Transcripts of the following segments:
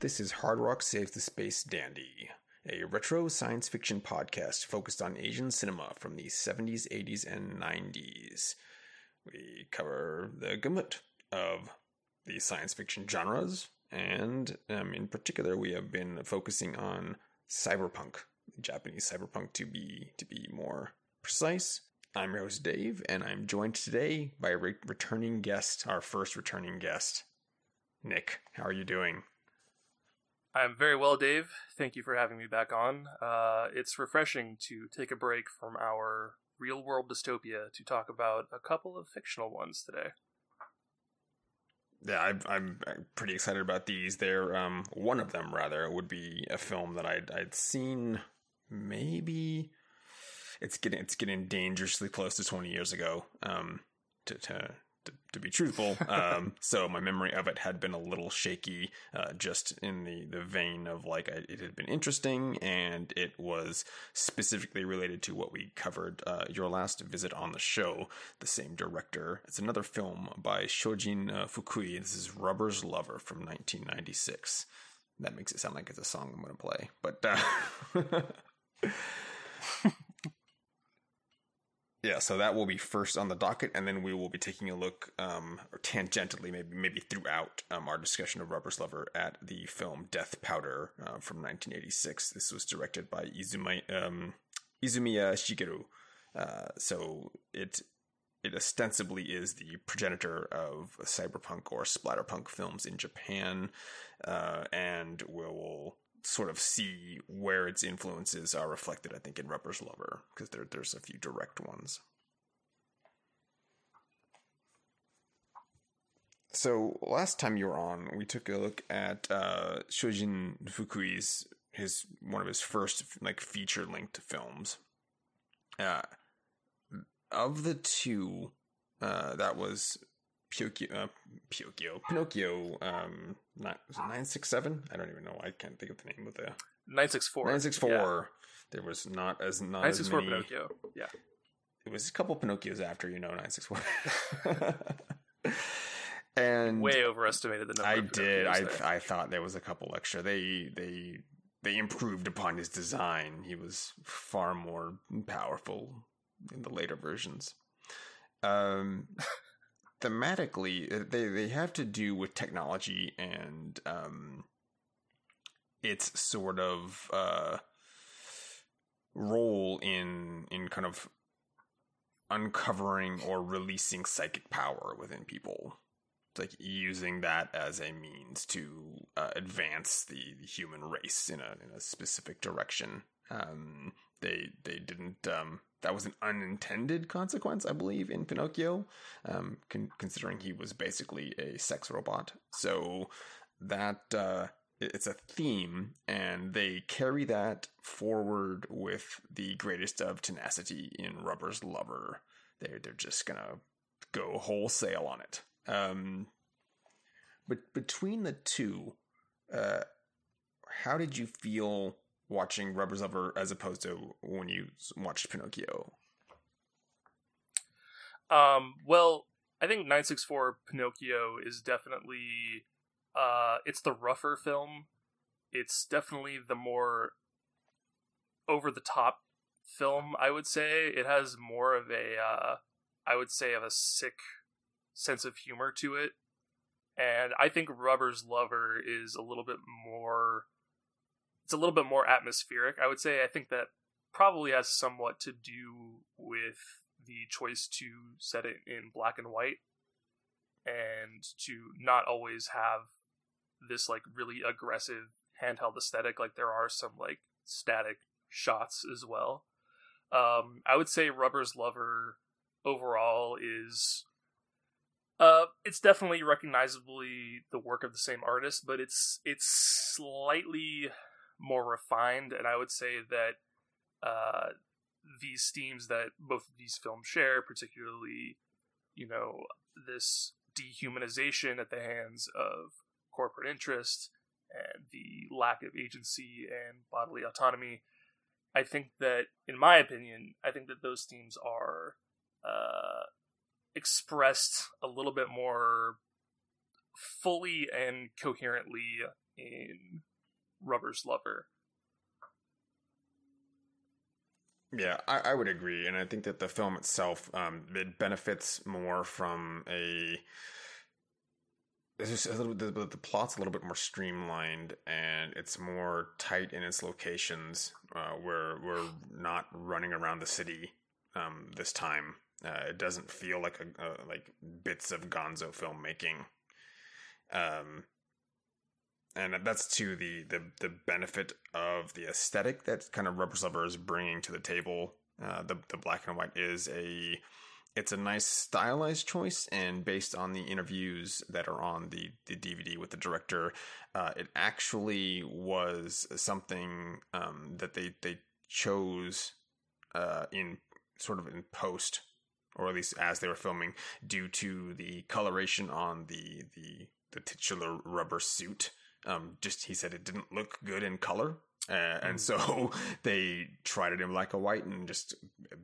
This is Hard Rock Saves the Space Dandy, a retro science fiction podcast focused on Asian cinema from the 70s, 80s, and 90s. We cover the gamut of the science fiction genres, and um, in particular, we have been focusing on cyberpunk, Japanese cyberpunk to be to be more precise. I'm your host Dave, and I'm joined today by a re- returning guest, our first returning guest, Nick. How are you doing? I'm very well, Dave. Thank you for having me back on. Uh, it's refreshing to take a break from our real world dystopia to talk about a couple of fictional ones today. Yeah, I'm, I'm pretty excited about these. They're um, one of them rather would be a film that I'd I'd seen maybe it's getting it's getting dangerously close to 20 years ago. Um, to, to to, to be truthful. Um, so my memory of it had been a little shaky, uh, just in the, the vein of like it had been interesting and it was specifically related to what we covered uh, your last visit on the show. The same director. It's another film by Shojin uh, Fukui. This is Rubber's Lover from 1996. That makes it sound like it's a song I'm going to play, but. Uh, Yeah, so that will be first on the docket, and then we will be taking a look, um, or tangentially, maybe maybe throughout um, our discussion of Rubber's Lover at the film Death Powder uh, from 1986. This was directed by Izumi, um, Izumiya Shigeru. Uh, so it it ostensibly is the progenitor of cyberpunk or splatterpunk films in Japan, uh, and we'll sort of see where its influences are reflected, I think, in Rubber's Lover, because there, there's a few direct ones. So last time you were on, we took a look at uh, Shojin Fukui's his one of his first like feature length films. Uh, of the two, uh, that was Pinocchio, uh, Pinocchio, Pinocchio, um, nine, was it 967? I don't even know. I can't think of the name of the 964. 964. Yeah. There was not as not 964 as many, Pinocchio. Yeah. It was a couple Pinocchios after, you know, 964. and way overestimated the number. I did. I there. I thought there was a couple extra. They they they improved upon his design. He was far more powerful in the later versions. Um thematically, uh, they they have to do with technology and um, its sort of uh, role in in kind of uncovering or releasing psychic power within people. It's like using that as a means to uh, advance the, the, human race in a in a specific direction. Um, they they didn't um, that was an unintended consequence, I believe, in Pinocchio, um, con- considering he was basically a sex robot. So that uh, it's a theme, and they carry that forward with the greatest of tenacity in Rubber's Lover. They're they're just gonna go wholesale on it. Um, but between the two, uh, how did you feel watching Rubber's Lover as opposed to when you watched Pinocchio? Um, well, I think 964 Pinocchio is definitely uh it's the rougher film. It's definitely the more over the top film, I would say. It has more of a uh I would say of a sick sense of humor to it. And I think Rubber's Lover is a little bit more it's a little bit more atmospheric. I would say I think that probably has somewhat to do with the choice to set it in black and white and to not always have this like really aggressive handheld aesthetic like there are some like static shots as well. Um, I would say Rubber's Lover overall is uh, it's definitely recognizably the work of the same artist, but it's it's slightly more refined, and I would say that uh, these themes that both of these films share, particularly, you know, this dehumanization at the hands of corporate interests and the lack of agency and bodily autonomy. I think that, in my opinion, I think that those themes are uh, expressed a little bit more fully and coherently in Rubber's Lover. Yeah, I, I would agree, and I think that the film itself um, it benefits more from a. It's just a little the, the plot's a little bit more streamlined, and it's more tight in its locations. Uh, we're we're not running around the city um, this time. Uh, it doesn't feel like a, uh, like bits of Gonzo filmmaking. Um, and that's to the the the benefit of the aesthetic that kind of Rubber Lover is bringing to the table. Uh, the the black and white is a it's a nice stylized choice, and based on the interviews that are on the the DVD with the director, uh, it actually was something um, that they they chose uh, in sort of in post, or at least as they were filming, due to the coloration on the the the titular rubber suit um, just he said it didn't look good in color. Uh, and mm. so they tried it in like a white, and just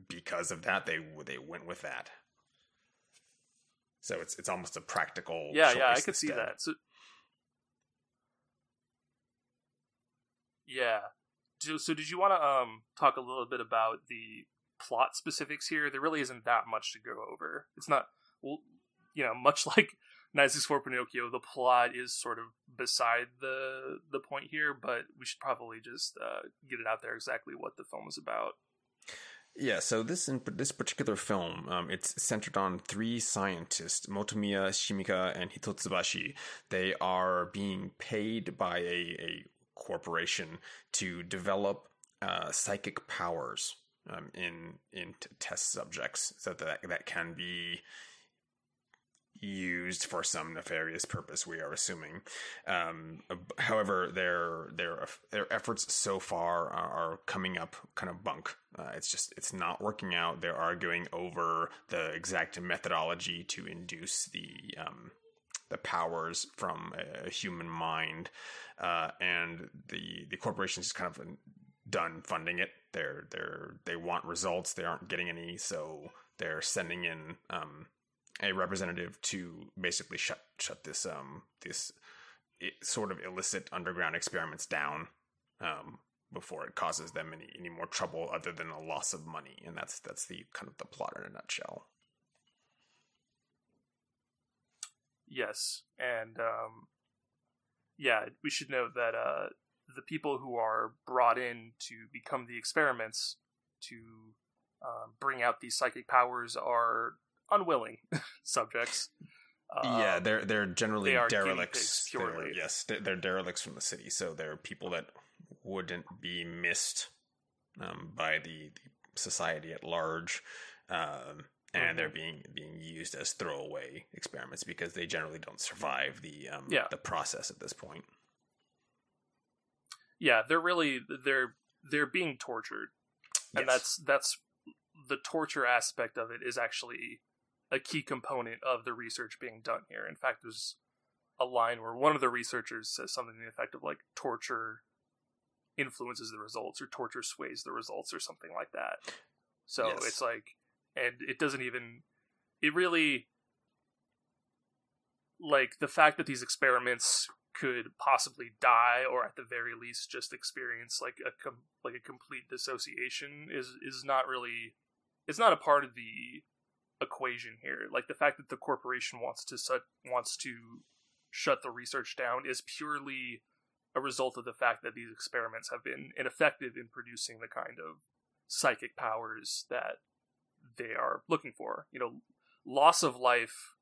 because of that, they they went with that. So it's it's almost a practical. Yeah, yeah, I could see that. So, yeah. So, so did you want to um talk a little bit about the plot specifics here? There really isn't that much to go over. It's not well, you know, much like 964 Pinocchio, the plot is sort of beside the the point here, but we should probably just uh, get it out there exactly what the film is about. Yeah, so this in this particular film, um, it's centered on three scientists, Motomiya, Shimika, and Hitotsubashi. They are being paid by a, a corporation to develop uh, psychic powers um, in in test subjects, so that that can be used for some nefarious purpose. We are assuming. Um, however, their their their efforts so far are, coming up kind of bunk. Uh, it's just it's not working out. They're arguing over the exact methodology to induce the um, the powers from a, human mind, uh, and the the corporation is kind of done funding it. They're they're they want results. They aren't getting any, so they're sending in um, a representative to basically shut shut this um this sort of illicit underground experiments down um, before it causes them any any more trouble other than a loss of money. And that's that's the kind of the plot in a nutshell. Yes. And um yeah we should note that uh the people who are brought in to become the experiments to um, bring out these psychic powers are unwilling subjects. yeah, um, they're they're generally they derelicts. Purely. They're, yes, they're, they're, derelicts from the city, so they're people that wouldn't be missed um, by the, the, society at large, um, and mm-hmm. they're being being used as throwaway experiments because they generally don't survive the um, yeah. the process at this point. Yeah, they're really they're they're being tortured, and yes. that's that's the torture aspect of it is actually a key component of the research being done here. In fact, there's a line where one of the researchers says something to the effect of like torture influences the results or torture sways the results or something like that. So yes. it's like and it doesn't even it really like the fact that these experiments could possibly die or at the very least just experience like a com- like a complete dissociation is is not really it's not a part of the equation here. Like the fact that the corporation wants to su- wants to shut the research down is purely a result of the fact that these experiments have been ineffective in producing the kind of psychic powers that they are looking for. You know, loss of life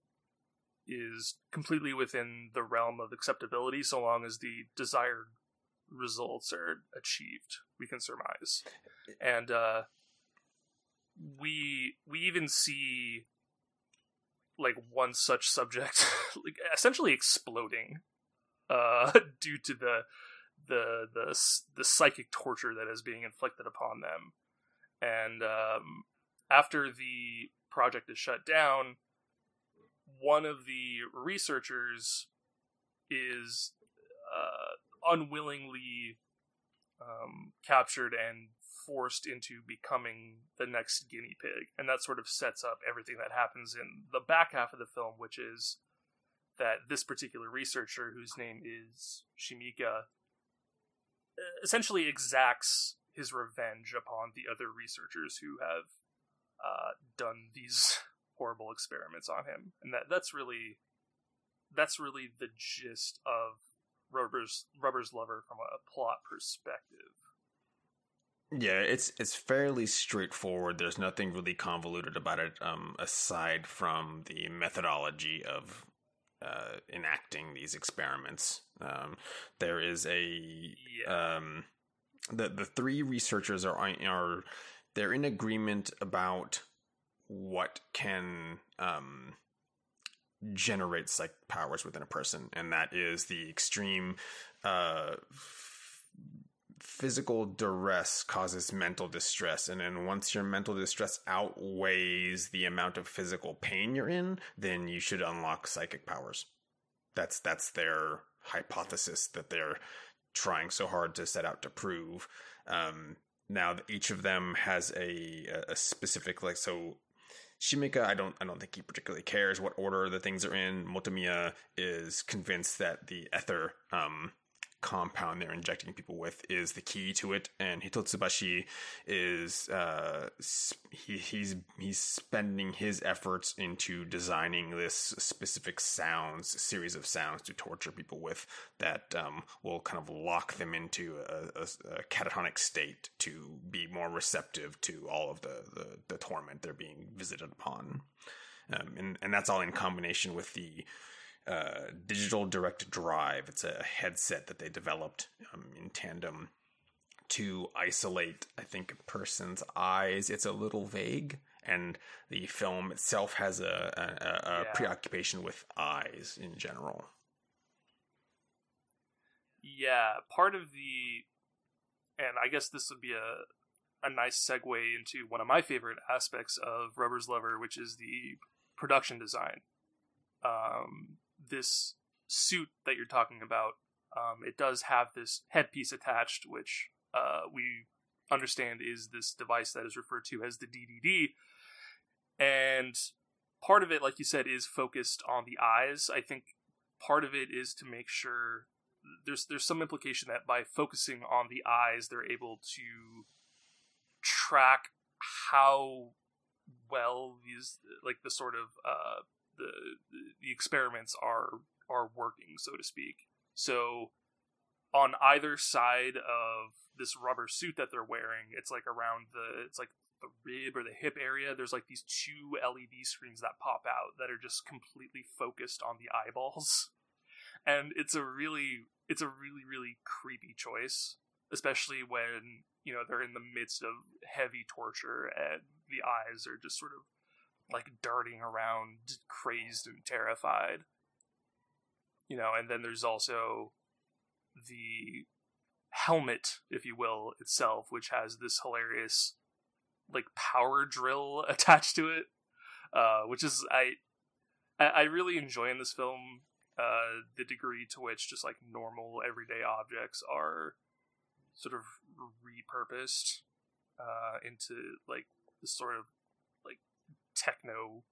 is completely within the realm of acceptability so long as the desired results are achieved, we can surmise. And uh we we even see like one such subject like essentially exploding uh due to the the the the psychic torture that is being inflicted upon them. And um after the project is shut down one of the researchers is uh, unwillingly um, captured and forced into becoming the next guinea pig. And that sort of sets up everything that happens in the back half of the film, which is that this particular researcher, whose name is Shimika, essentially exacts his revenge upon the other researchers who have uh, done these horrible experiments on him, and that that's really that's really the gist of Rubber's Rubber's Lover from a plot perspective. Yeah, it's it's fairly straightforward. There's nothing really convoluted about it, um, aside from the methodology of uh, enacting these experiments. Um, there is a um, the the three researchers are are they're in agreement about what can um, generate psychic powers within a person, and that is the extreme uh, physical duress causes mental distress and then once your mental distress outweighs the amount of physical pain you're in then you should unlock psychic powers that's that's their hypothesis that they're trying so hard to set out to prove um, now each of them has a a specific like so Shimika, I don't, I don't think he particularly cares what order the things are in. Motomiya is convinced that the ether um, compound they're injecting people with is the key to it. And Hitotsubashi is uh, he, he's he's spending his efforts into designing this specific sounds series of sounds to torture people with that um, will kind of lock them into a, a, a, catatonic state to be more receptive to all of the the, the torment they're being visited upon. Um, and and that's all in combination with the uh, digital direct drive. It's a headset that they developed um, in tandem to isolate, I think, a person's eyes. It's a little vague, and the film itself has a, a, a yeah. preoccupation with eyes in general. Yeah, part of the, and I guess this would be a a nice segue into one of my favorite aspects of Rubber's Lover, which is the production design. Um, this suit that you're talking about, um, it does have this headpiece attached, which uh, we understand is this device that is referred to as the DDD. And part of it, like you said, is focused on the eyes. I think part of it is to make sure there's there's some implication that by focusing on the eyes, they're able to track how well these like the sort of uh, the the experiments are are working, so to speak. So on either side of this rubber suit that they're wearing, it's like around the it's like the rib or the hip area. There's like these two LED screens that pop out that are just completely focused on the eyeballs. And it's a really it's a really really creepy choice, especially when, you know, they're in the midst of heavy torture and the eyes are just sort of like darting around crazed and terrified. You know and then there's also the helmet if you will itself which has this hilarious like power drill attached to it uh which is i i really enjoy in this film uh the degree to which just like normal everyday objects are sort of repurposed uh into like this sort of techno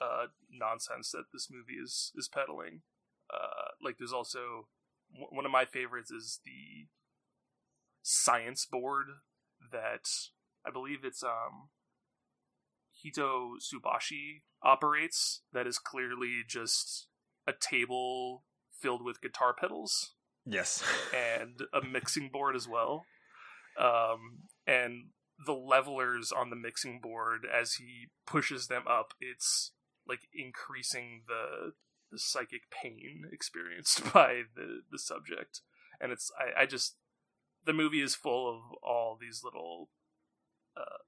uh, nonsense that this movie is is peddling. Uh, like, there's also one of my favorites is the science board that I believe it's um Hitotsubashi operates. That is clearly just a table filled with guitar pedals. Yes, and a mixing board as well. Um, and the levelers on the mixing board as he pushes them up, it's like increasing the the psychic pain experienced by the the subject. And it's I, I just the movie is full of all these little uh,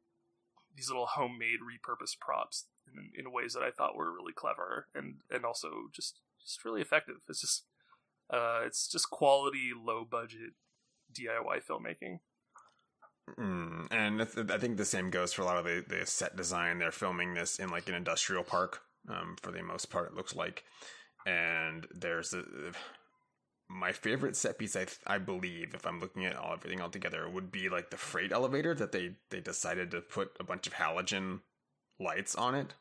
these little homemade repurposed props in, in ways that I thought were really clever and and also just just really effective. It's just uh, it's just quality, low budget DIY filmmaking. Mm, and I think the same goes for a lot of the, the set design. They're filming this in like an industrial park, um, for the most part, it looks like. And there's a, my favorite set piece, I I believe, if I'm looking at all everything all together, would be like the freight elevator that they they decided to put a bunch of halogen lights on it,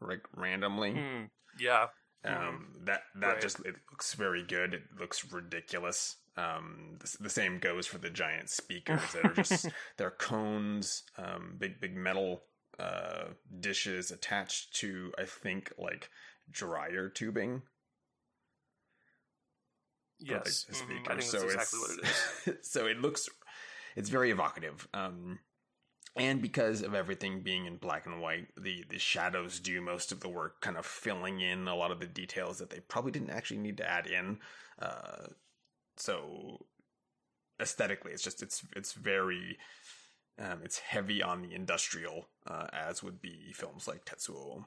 like randomly. Mm, yeah. Um, mm-hmm. That that right. just it looks very good. It looks ridiculous. Um, the, the, same goes for the giant speakers that are just they're cones, um, big big metal uh, dishes attached to I think like dryer tubing. Yes, like, mm-hmm. I think so that's exactly what it is. so it looks, it's very evocative. Um, and because of everything being in black and white, the the shadows do most of the work, kind of filling in a lot of the details that they probably didn't actually need to add in. Uh, so aesthetically, it's just it's it's very um, it's heavy on the industrial, uh, as would be films like Tetsuo.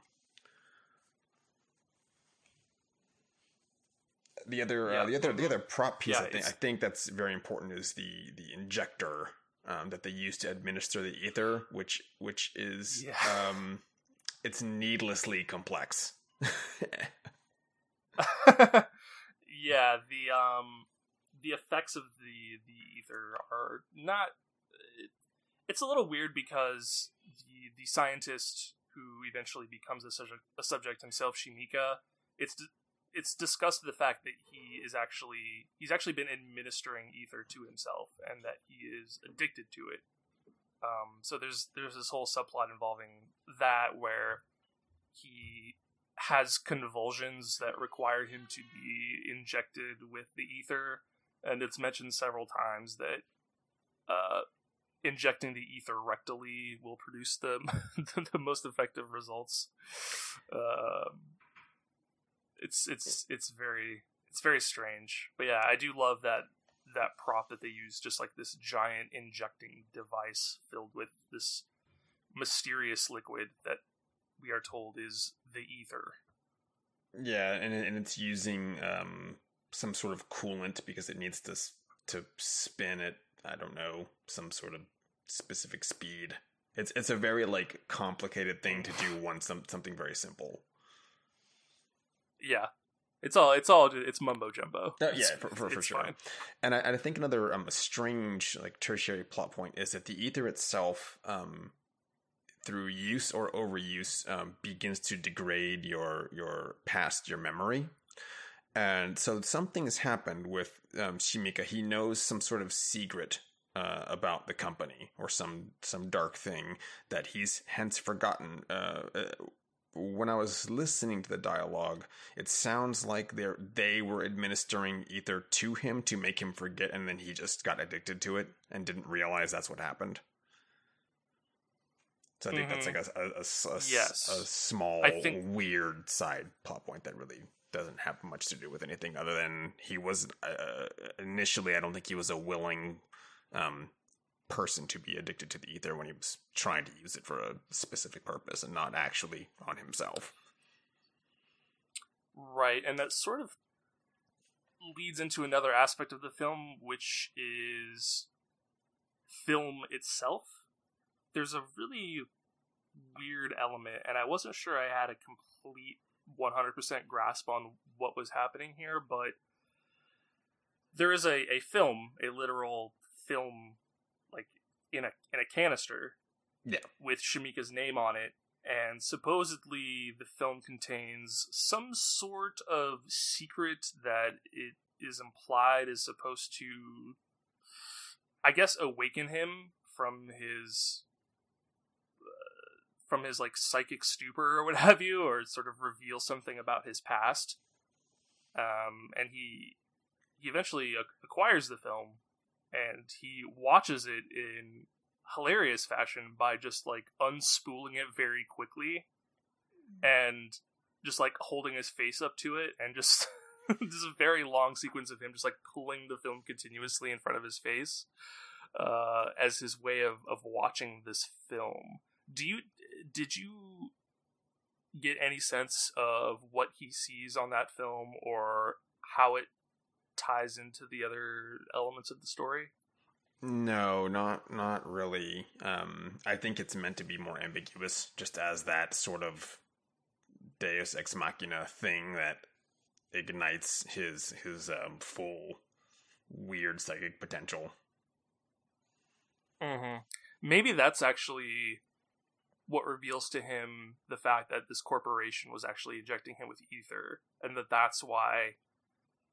The other, uh, yeah. uh, the other, the other prop piece yeah, I think I think that's very important is the the injector um, that they use to administer the ether, which which is yeah. um, it's needlessly complex. yeah, the um the effects of the the ether are not. It's a little weird because the the scientist who eventually becomes a subject, a subject himself, Shimika, it's it's discussed the fact that he is actually he's actually been administering ether to himself and that he is addicted to it. Um, so there's there's this whole subplot involving that where he has convulsions that require him to be injected with the ether, and it's mentioned several times that uh, injecting the ether rectally will produce the the most effective results. Uh, it's it's it's very it's very strange. But yeah, I do love that that prop that they use, just like this giant injecting device filled with this mysterious liquid that we are told is the ether. Yeah, and and it's using um, some sort of coolant because it needs to to spin at I don't know some sort of specific speed. It's it's a very like complicated thing to do one some something very simple. Yeah, it's all it's all it's mumbo jumbo. Uh, yeah, for, for, for sure. Fine. And I, I, think another um, strange like tertiary plot point is that the ether itself, um, through use or overuse, um, begins to degrade your your past, your memory. And so something has happened with um, Shimika. He knows some sort of secret uh, about the company or some some dark thing that he's hence forgotten. Uh, uh when I was listening to the dialogue, it sounds like they they were administering ether to him to make him forget, and then he just got addicted to it and didn't realize that's what happened. So I think mm-hmm. that's like a a, a, a, yes. a small think... weird side plot point that really doesn't have much to do with anything other than he was uh, initially. I don't think he was a willing um, person to be addicted to the ether when he was trying to use it for a specific purpose and not actually on himself. Right, and that sort of leads into another aspect of the film, which is film itself. There's a really weird element, and I wasn't sure I had a complete 100% grasp on what was happening here, but there is a, a film, a literal film like in a in a canister yeah. with Shimika's name on it and supposedly the film contains some sort of secret that it is implied is supposed to I guess awaken him from his from his like psychic stupor or what have you or sort of reveal something about his past um and he he eventually acquires the film and he watches it in hilarious fashion by just like unspooling it very quickly and just like holding his face up to it and just this is a very long sequence of him just like pulling the film continuously in front of his face uh, as his way of, of watching this film. Do you did you get any sense of what he sees on that film or how it ties into the other elements of the story? No, not not really. Um, I think it's meant to be more ambiguous, just as that sort of Deus ex machina thing that ignites his his um, full weird psychic potential. Mm-hmm. Maybe that's actually what reveals to him the fact that this corporation was actually injecting him with ether, and that that's why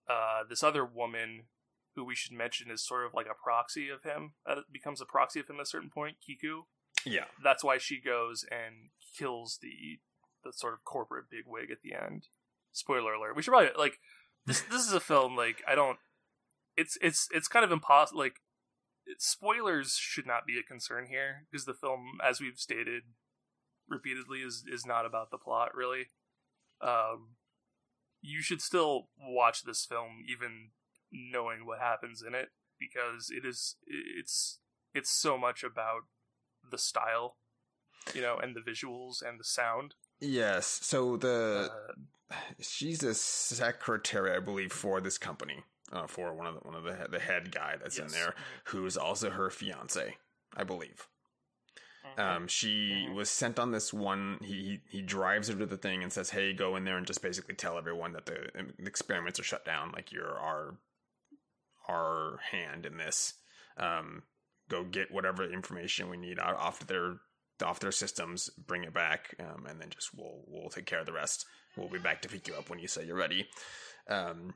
uh, this other woman, who we should mention is sort of like a proxy of him, uh, becomes a proxy of him at a certain point, Kiku. Yeah. That's why she goes and kills the the sort of corporate bigwig at the end. Spoiler alert. We should probably like this. This is a film like I don't. It's it's it's kind of impossible. Like spoilers should not be a concern here because the film, as we've stated repeatedly, is is not about the plot really. Um, you should still watch this film even knowing what happens in it because it is it's it's so much about the style you know and the visuals and the sound Yes. So the uh, she's a secretary, I believe, for this company, uh, for one of the, one of the the head guy that's in there, who's also her fiance, I believe. Um, she was sent on this one. He, he he drives her to the thing and says, "Hey, go in there and just basically tell everyone that the um, experiments are shut down. Like you're our our hand in this. Um, go get whatever information we need off their off their systems, bring it back, um, and then just we'll we'll take care of the rest. We'll be back to pick you up when you say you're ready." Um,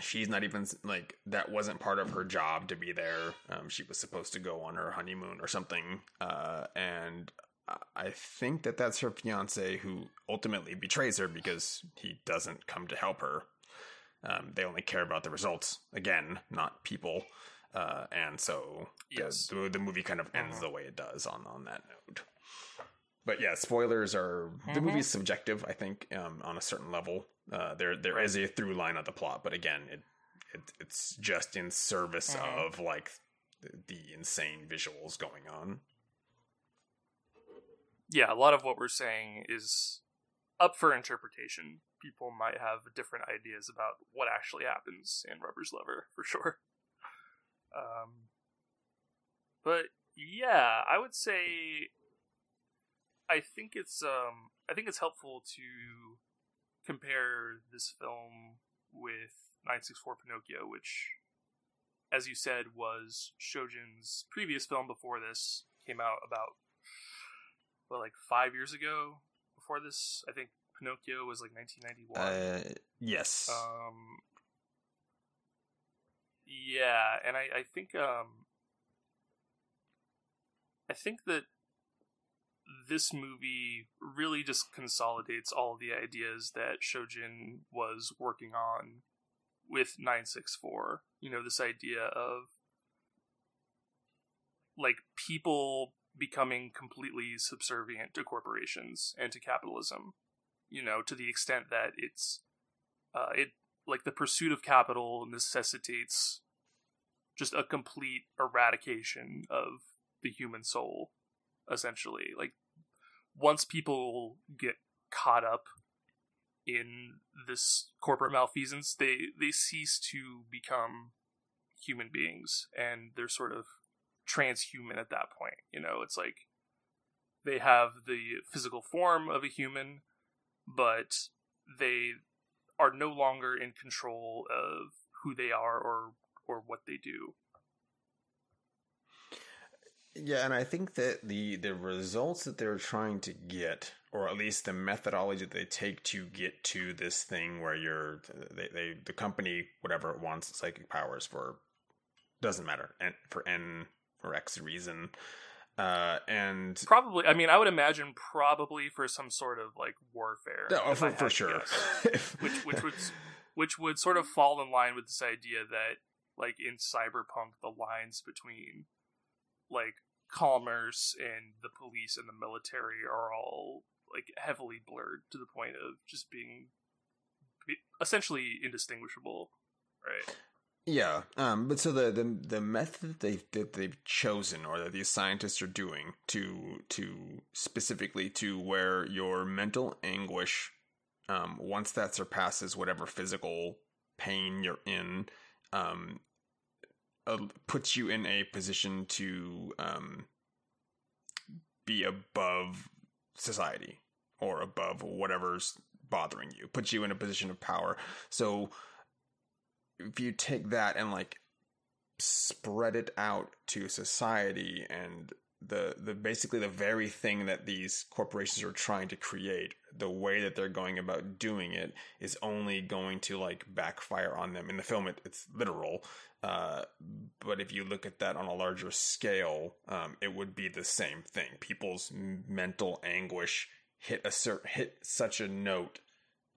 she's not even like that wasn't part of her job to be there um, she was supposed to go on her honeymoon or something uh, and I- think that that's her fiance who ultimately betrays her because he doesn't come to help her um, they only care about the results again not people uh, and so the- Yes. the, the movie kind of ends Mhm. the way it does on on that note but yeah, spoilers are the Mhm. movie's subjective. I think um, on a certain level, uh, there there is a through line of the plot, but again, it, it it's just in service Mhm. of like the, the insane visuals going on. yeah a lot of what we're saying is up for interpretation people might have different ideas about what actually happens in rubber's lover for sure um, but yeah i would say i think it's um i think it's helpful to compare this film with 964 pinocchio which as you said was shojin's previous film before this came out about well, like five years ago before this. I think Pinocchio was like 1991. Uh, yes, um, yeah, and I, I think um, I think that this movie really just consolidates all the ideas that Shojin was working on with 964. You know, this idea of like people becoming completely subservient to corporations and to capitalism you know to the extent that it's uh it like the pursuit of capital necessitates just a complete eradication of the human soul essentially like once people get caught up in this corporate malfeasance they they cease to become human beings and they're sort of transhuman at that point. You know, it's like they have the physical form of a human, but they are no longer in control of who they are or or what they do. Yeah, and I think that the the results that they're trying to get, or at least the methodology that they take to get to this thing where you're they, they the company whatever it wants psychic powers for doesn't matter and for n or x reason uh and Probably, I mean, I would imagine probably for some sort of like warfare. No, for, for sure which which would which would sort of fall in line with this idea that like in cyberpunk the lines between like commerce and the police and the military are all like heavily blurred to the point of just being essentially indistinguishable right? Yeah, um, but so the the the method that they that they've chosen, or that these scientists are doing to to specifically to where your mental anguish, um, once that surpasses whatever physical pain you're in, um, puts you in a position to um be above society or above whatever's bothering you, puts you in a position of power. So if you take that and like spread it out to society and the the basically the very thing that these corporations are trying to create the way that they're going about doing it is only going to like backfire on them. In the film it, it's literal uh, but if you look at that on a larger scale um, it would be the same thing. People's mental anguish hit a certain hit such a note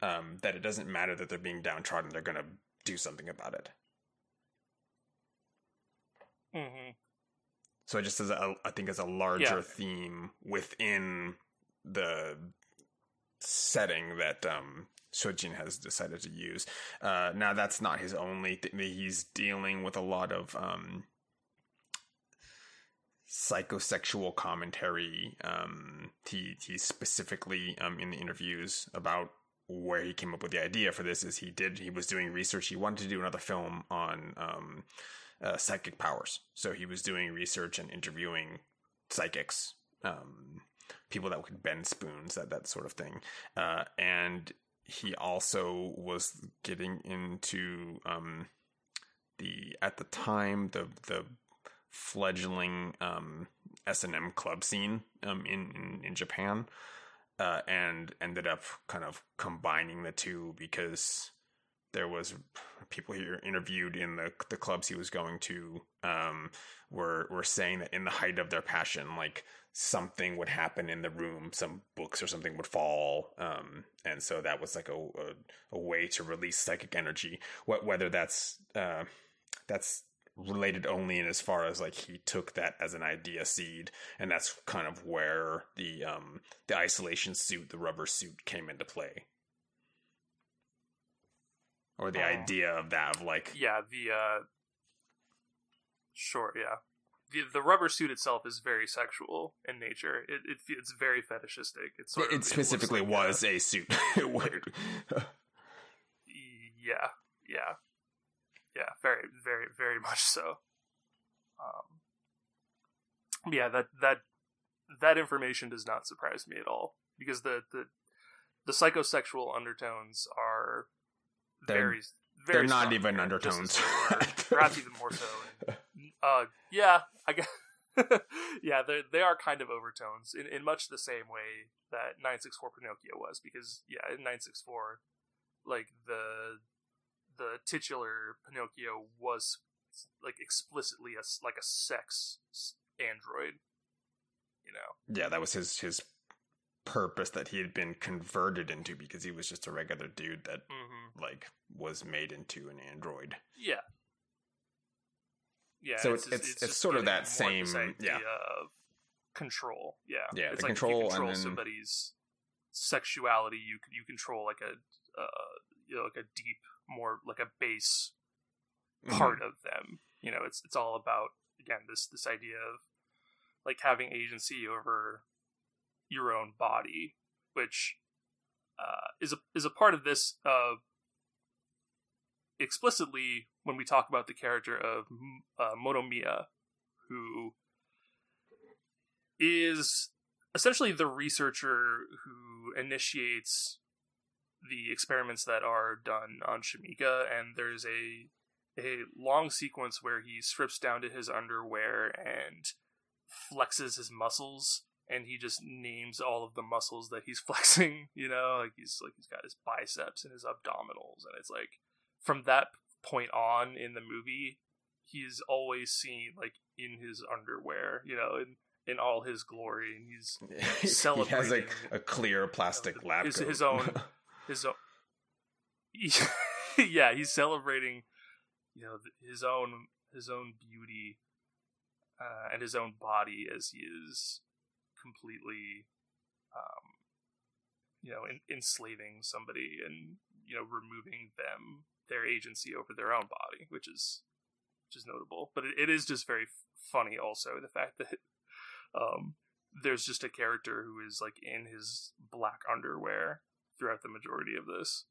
um, that it doesn't matter that they're being downtrodden they're going to do something about it. Mm-hmm. So just as a, I think as a larger yeah. theme within the setting that um, Shojin has decided to use. Uh, now that's not his only. Th- he's dealing with a lot of um, psychosexual commentary. Um, he he specifically um, in the interviews about where he came up with the idea for this is he did he was doing research. He wanted to do another film on um, uh, psychic powers. So he was doing research and interviewing psychics, um, people that could bend spoons, that that sort of thing. Uh, and he also was getting into um, the at the time the the fledgling um, S and M club scene um, in, in, in Japan, uh, and ended up kind of combining the two because there was people here interviewed in the the clubs he was going to um, were were saying that in the height of their passion, like something would happen in the room, some books or something would fall, um, and so that was like a, a, a way to release psychic energy. What whether that's uh, that's related only in as far as like he took that as an idea seed, and that's kind of where the um, the isolation suit, the rubber suit, came into play. Or the uh, idea of that of like yeah the uh sure yeah. The the rubber suit itself is very sexual in nature. It, it it's very fetishistic. It's it, it specifically it like was a, a suit yeah yeah yeah very very very much so um yeah that that that information does not surprise me at all because the the the psychosexual undertones are they're, very, very. They're not even undertones. perhaps even more so. Uh, yeah, I guess. yeah, they they are kind of overtones in, in much the same way that 964 Pinocchio was because yeah, in 964 like the the titular Pinocchio was like explicitly a like a sex android, you know. Yeah, that was his his purpose that he had been converted into because he was just a regular dude that mm-hmm. like was made into an android. Yeah. Yeah. So it's it's, it's, it's sort of that same yeah control. Yeah. Yeah. It's the like control control and then... somebody's sexuality. You you control like a uh, you know like a deep more like a base mm-hmm. part mm-hmm. of them. You know, it's it's all about again this this idea of like having agency over your own body, which uh, is a is a part of this uh, explicitly when we talk about the character of uh, Motomiya, who is essentially the researcher who initiates the experiments that are done on Shimika, and there's a a long sequence where he strips down to his underwear and flexes his muscles and he just names all of the muscles that he's flexing you know? Like he's like he's got his biceps and his abdominals and it's like from that point on in the movie he's always seen like in his underwear you know in in all his glory and he's celebrating he has like a clear plastic lab his, his own his own yeah he's celebrating you know his own his own beauty uh, and his own body as he is completely, um, you know, in, enslaving somebody and you know removing them their agency over their own body, which is which is notable. But it, it is just very funny, also the fact that um, there's just a character who is like in his black underwear throughout the majority of this.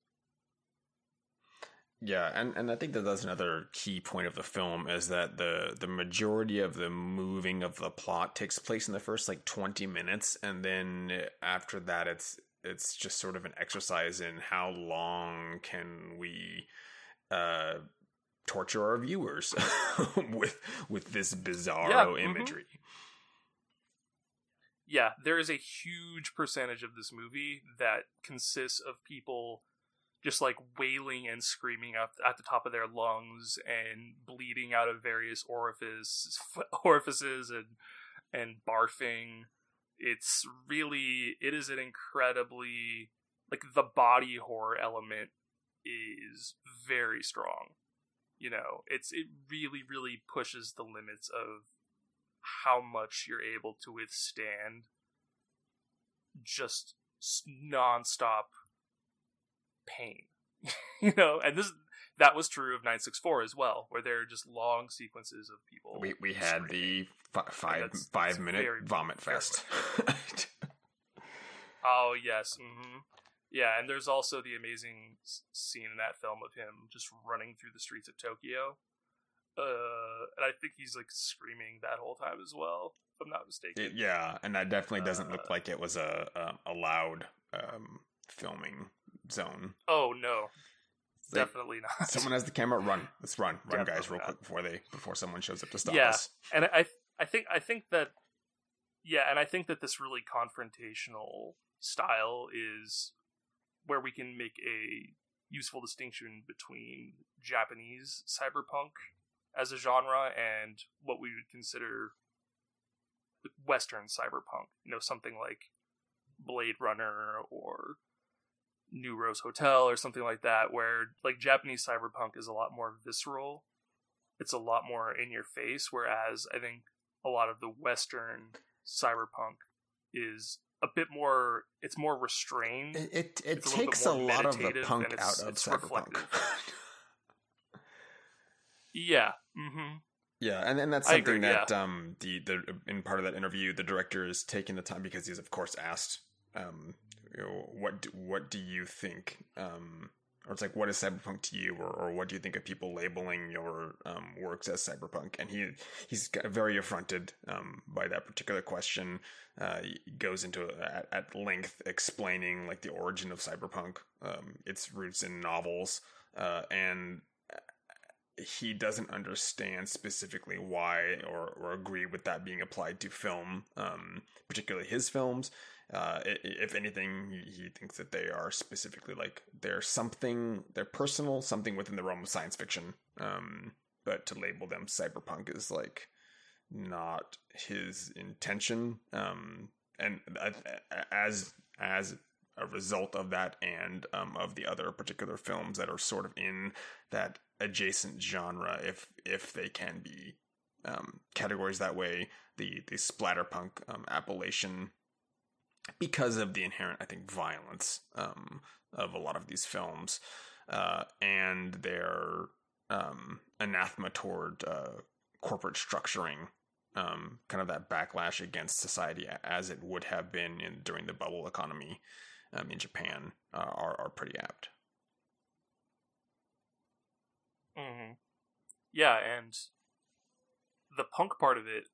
Yeah, and, and I think that that's another key point of the film is that the the majority of the moving of the plot takes place in the first like twenty minutes, and then after that, it's it's just sort of an exercise in how long can we uh, torture our viewers with with this bizarro yeah, mm-hmm. Yeah, there is a huge percentage of this movie that consists of people just like wailing and screaming up at the top of their lungs and bleeding out of various orifices orifices and and barfing. It's really it is an incredibly like the body horror element is very strong. You know it's it really really pushes the limits of how much you're able to withstand just nonstop pain. you know, and this that was true of 964 as well, where there are just long sequences of people. We we had screaming. the f- five that's, five that's minute very, vomit fest. oh yes, mm-hmm. yeah, and there's also the amazing scene in that film of him just running through the streets of Tokyo. Uh, and I think he's like screaming that whole time as well, if I'm not mistaken. It, yeah, and that definitely doesn't uh, look like it was a a, a loud um, filming zone. Oh no, definitely not. Someone has the camera. Run. Let's run, run, definitely guys, real not. quick before they before someone shows up to stop yeah. us. and I I think I think that yeah, and I think that this really confrontational style is where we can make a useful distinction between Japanese cyberpunk as a genre and what we would consider Western cyberpunk. You know, something like Blade Runner or New Rose Hotel or something like that, where like Japanese cyberpunk is a lot more visceral. It's a lot more in your face, whereas I think a lot of the Western cyberpunk is a bit more. It's more restrained. It it, it takes a, a lot of the punk out of cyberpunk. Yeah. Mm-hmm. Yeah, and, and that's something agree, that yeah. um the the in part of that interview the director is taking the time because he's of course asked um you know, what do, what do you think um or it's like what is cyberpunk to you or, or what do you think of people labeling your um, works as cyberpunk and he he's very affronted um, by that particular question uh, he goes into at, at, length explaining like the origin of cyberpunk um, its roots in novels uh, and he doesn't understand specifically why or, or agree with that being applied to film, um, particularly his films. Uh, if anything, he thinks that they are specifically like they're something, they're personal, something within the realm of science fiction. Um, but to label them cyberpunk is like not his intention. Um, and as as a result of that and um, of the other particular films that are sort of in that adjacent genre, if if they can be um, categories that way, the the splatterpunk um, appellation, because of the inherent, I think, violence um, of a lot of these films, uh, and their um, anathema toward uh, corporate structuring um, kind of that backlash against society as it would have been in during the bubble economy um, in Japan uh, are are pretty apt. Mm-hmm. Yeah, and the punk part of it,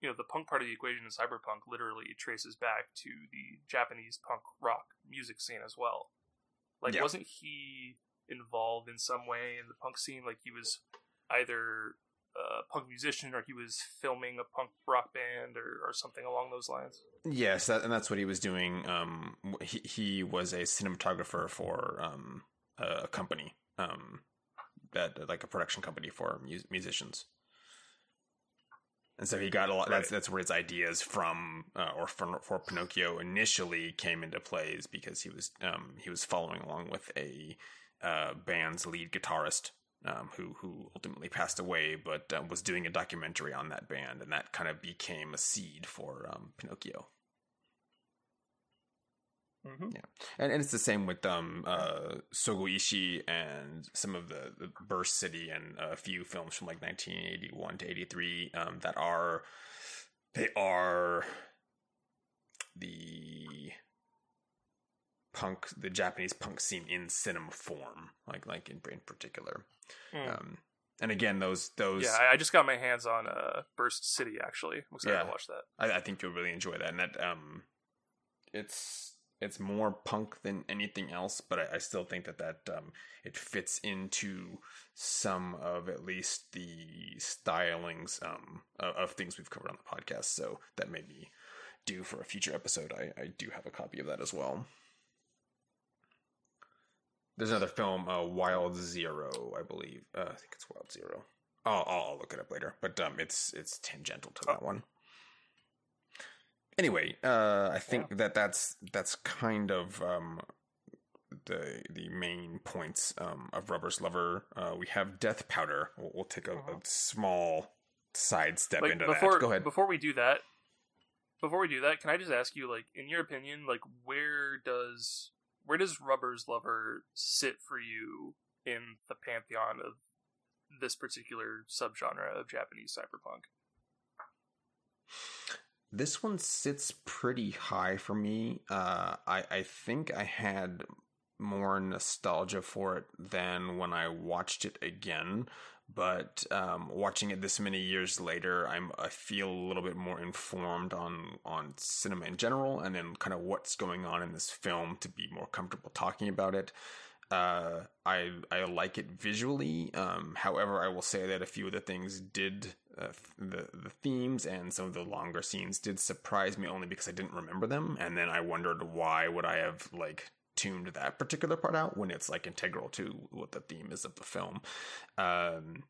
you know, the punk part of the equation in cyberpunk literally traces back to the Japanese punk rock music scene as well. Like, yeah. wasn't he involved in some way in the punk scene? Like, he was either a punk musician or he was filming a punk rock band or, or something along those lines. Yes, that, and that's what he was doing. Um, he he was a cinematographer for um, a company, um, that like a production company for mu- musicians. And so he got a lot. Right. That's that's where his ideas from, uh, or for, for Pinocchio initially came into plays because he was um, he was following along with a uh, band's lead guitarist um, who who ultimately passed away, but uh, was doing a documentary on that band, and that kind of became a seed for um, Pinocchio. Mm-hmm. Yeah, and, and it's the same with um uh Sogo Ishii and some of the, the Burst City and a few films from like 1981 to 83 um that are they are the punk the Japanese punk scene in cinema form like like in in particular. Mm. Um, and again, those those yeah, I just got my hands on uh, Burst City. Actually, I'm excited yeah, to watch that. I, I, think you'll really enjoy that, and that um, it's it's more punk than anything else, but I, I still think that that um, it fits into some of at least the stylings um of, of, things we've covered on the podcast. So that may be do for a future episode. I, I do have a copy of that as well. There's another film, uh, Wild Zero, I believe. Uh, I think it's Wild Zero. I'll, I'll look it up later, but um, it's it's tangential to that one. Anyway, uh, I think yeah. that that's that's kind of um, the the main points um, of Rubber's Lover. Uh, we have Death Powder. We'll, we'll take a, uh-huh. a, small sidestep like, into before, that. Go ahead. Before we do that, before we do that, can I just ask you, like, in your opinion, like, where does where does Rubber's Lover sit for you in the pantheon of this particular subgenre of Japanese cyberpunk? This one sits pretty high for me. Uh, I I think I had more nostalgia for it than when I watched it again. But um, watching it this many years later, I'm I feel a little bit more informed on on cinema in general, and then kind of what's going on in this film to be more comfortable talking about it. Uh, I I like it visually. Um, however, I will say that a few of the things did uh, the the themes and some of the longer scenes did surprise me only because I didn't remember them, and then I wondered why would I have like tuned that particular part out when it's like integral to what the theme is of the film. Um,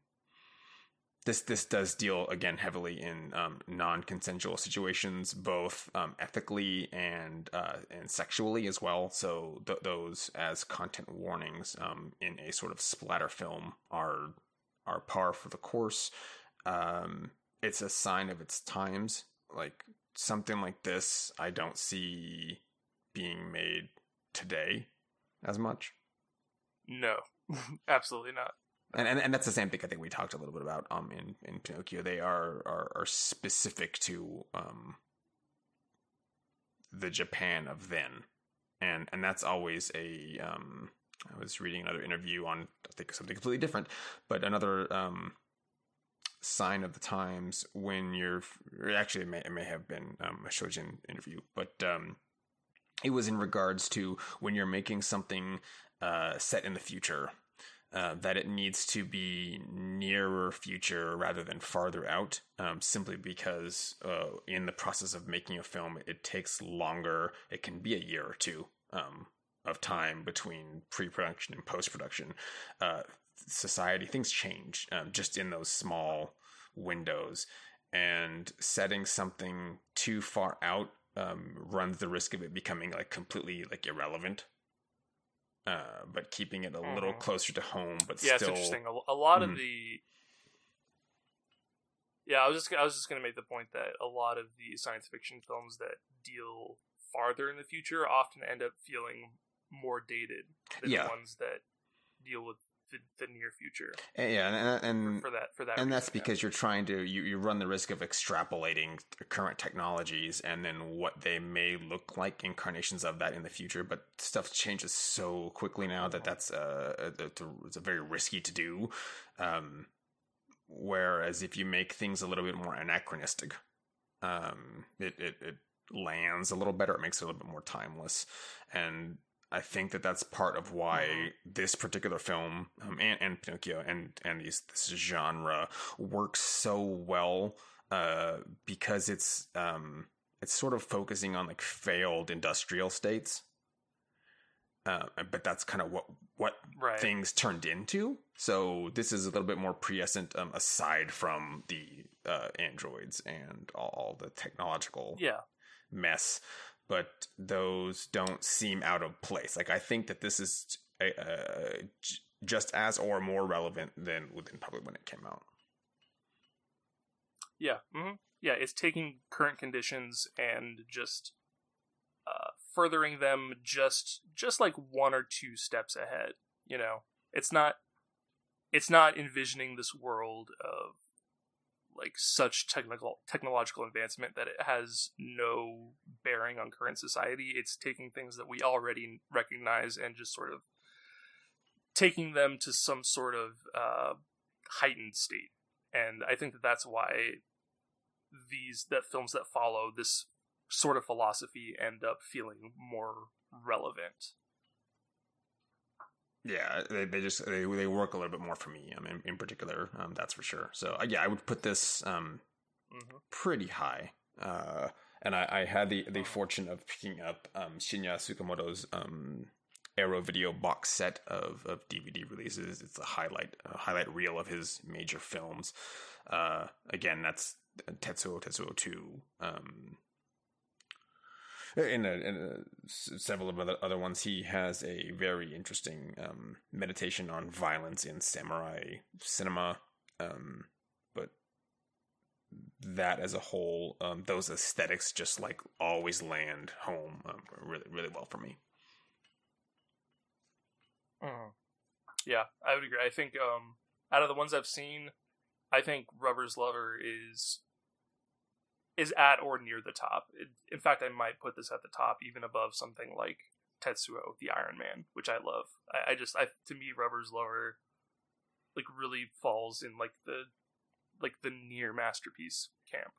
this this does deal again heavily in um, non-consensual situations, both um, ethically and uh, and sexually as well. So th- those as content warnings um, in a sort of splatter film are are par for the course. Um, it's a sign of its times. Like something like this, I don't see being made today as much. No, absolutely not. And, and and that's the same thing I think we talked a little bit about um in, in Pinocchio. They are are, are specific to um the Japan of then. And and that's always a um I was reading another interview on I think something completely different, but another um sign of the times when you're actually it may, it may have been um, a Shojin interview, but um it was in regards to when you're making something uh, set in the future. Uh, that it needs to be nearer future rather than farther out, um, simply because uh, in the process of making a film, it takes longer. It can be a year or two um, of time between pre-production and post-production. Uh, society things change um, just in those small windows, and setting something too far out um, runs the risk of it becoming like completely like irrelevant. Uh, but keeping it a mm-hmm. little closer to home, but yeah, still... it's interesting. A, a lot mm-hmm. of the yeah, I was just I was just gonna make the point that a lot of the science fiction films that deal farther in the future often end up feeling more dated than yeah. the ones that deal with the, the near future. Yeah, and, and for, for, that for that, and reason, that's because yeah. you're trying to you, you run the risk of extrapolating current technologies and then what they may look like incarnations of that in the future. But stuff changes so quickly now that that's uh, it's, a, it's a very risky to do. Um, whereas if you make things a little bit more anachronistic, um, it, it it lands a little better. It makes it a little bit more timeless and I think that that's part of why mm-hmm. this particular film um, and, and Pinocchio and and these, this genre works so well uh, because it's um, it's sort of focusing on like failed industrial states. Uh, but that's kind of what what right. things turned into. So this is a little bit more prescient, um, aside from the uh, androids and all, all the technological yeah. mess but those don't seem out of place. Like I think that this is uh, just as or more relevant than within probably when it came out. Yeah, mm-hmm. yeah, it's taking current conditions and just uh, furthering them just just like one or two steps ahead. You know, it's not it's not envisioning this world of like such technical technological advancement that it has no bearing on current society. It's taking things that we already recognize and just sort of taking them to some sort of uh, heightened state. And I think that that's why these that films that follow this sort of philosophy end up feeling more relevant yeah, they, they just they, they work a little bit more for me. Um, in, in particular, um, that's for sure. So uh, yeah, I would put this um, mm-hmm. pretty high. Uh, and I, I had the the fortune of picking up um, Shinya Tsukamoto's um, Arrow Video box set of, of DVD releases. It's a highlight a highlight reel of his major films. Uh, again, that's Tetsuo Tetsuo two. Um, in, a, in a, several of other, other ones, he has a very interesting um, meditation on violence in samurai cinema. Um, but that as a whole, um, those aesthetics just like always land home um, really, really well for me. Mm. Yeah, I would agree. I think um, out of the ones I've seen, I think Rubber's Lover is is at or near the top. It, in fact, I might put this at the top, even above something like Tetsuo, the Iron Man, which I love. I, I just, I to me, Rubber's Lover, like really falls in like the like the near masterpiece camp.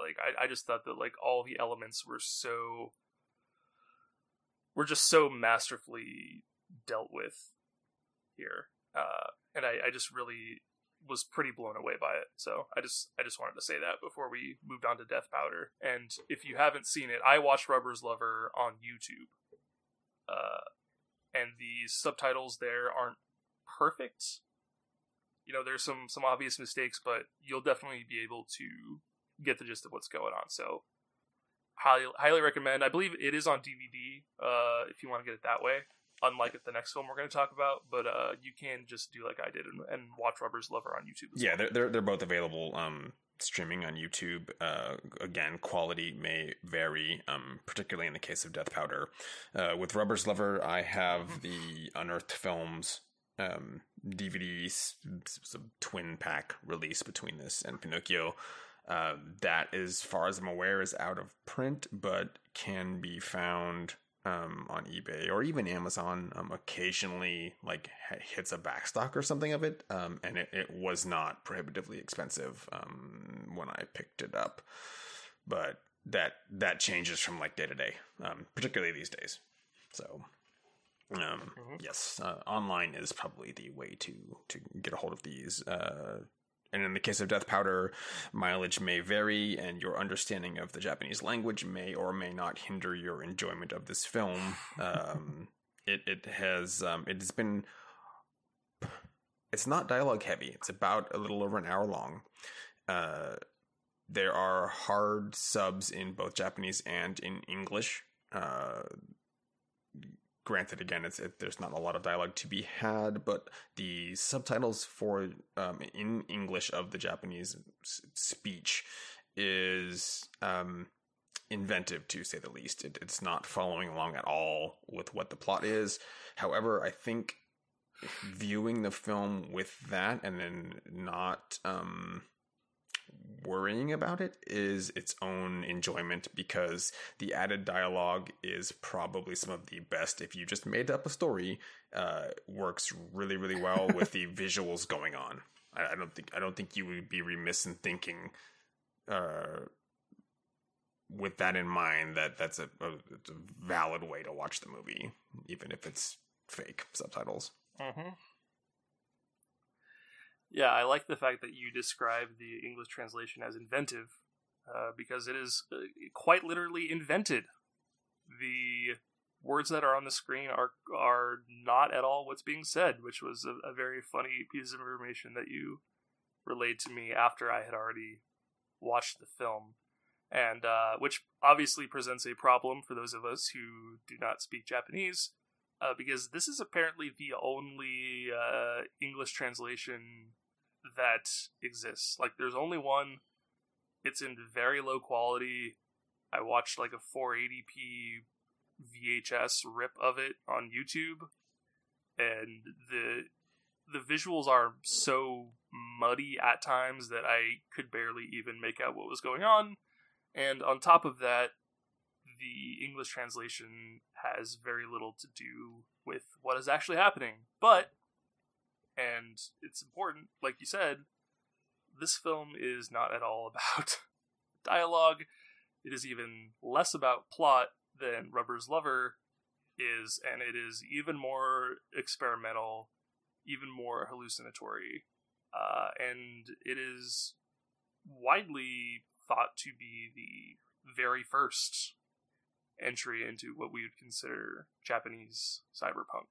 Like I, I just thought that like all the elements were so were just so masterfully dealt with here. Uh, and I, I just really was pretty blown away by it. So I just I just wanted to say that before we moved on to Death Powder. And if you haven't seen it, I watched Rubber's Lover on YouTube. Uh, and the subtitles there aren't perfect. You know, there's some some obvious mistakes, but you'll definitely be able to get the gist of what's going on. So highly highly recommend. I believe it is on DVD. Uh, if you want to get it that way unlike the next film we're going to talk about. But uh, you can just do like I did and, and watch Rubber's Lover on YouTube. yeah, well. they're, they're they're both available. Um, streaming on YouTube. Uh, again, quality may vary, um, particularly in the case of Death Powder. Uh, with Rubber's Lover, I have mm-hmm. the Unearthed Films um, DVD twin pack release between this and Pinocchio. Uh, that, as far as I'm aware, is out of print, but can be found um, on eBay or even Amazon um, occasionally like hits a backstock or something of it, um, and it, it, was not prohibitively expensive um, when I picked it up, but that that changes from like day to day, um, particularly these days. So. Um, mm-hmm. Yes, uh, online is probably the way to to get a hold of these. Uh, and in the case of Death Powder, mileage may vary, and your understanding of the Japanese language may or may not hinder your enjoyment of this film. Um, it it has um, it has been. It's not dialogue heavy. It's about a little over an hour long. Uh, there are hard subs in both Japanese and in English. Uh, granted again it's it, there's not a lot of dialogue to be had but the subtitles for um, in english of the japanese s- speech is um, inventive to say the least. It, it's not following along at all with what the plot is. However i think viewing the film with that and then not um, worrying about it is its own enjoyment because the added dialogue is probably some of the best. If you just made up a story, uh, works really, really well with the visuals going on. I, I, don't think I don't think you would be remiss in thinking, uh, with that in mind, that that's a, a, a, valid way to watch the movie, even if it's fake subtitles. Mm-hmm. Yeah, I like the fact that you describe the English translation as inventive, uh, because it is uh, quite literally invented. The words that are on the screen are are not at all what's being said, which was a, a very funny piece of information that you relayed to me after I had already watched the film, and uh, which obviously presents a problem for those of us who do not speak Japanese. Uh, because this is apparently the only uh, English translation that exists. Like there's only one. It's in very low quality. I watched like a 480p VHS rip of it on YouTube and the the visuals are so muddy at times that I could barely even make out what was going on. And on top of that, the English translation has very little to do with what is actually happening. But and it's important, like you said, this film is not at all about dialogue. It is even less about plot than Rubber's Lover is, and it is even more experimental, even more hallucinatory, uh, and it is widely thought to be the very first entry into what we would consider Japanese cyberpunk.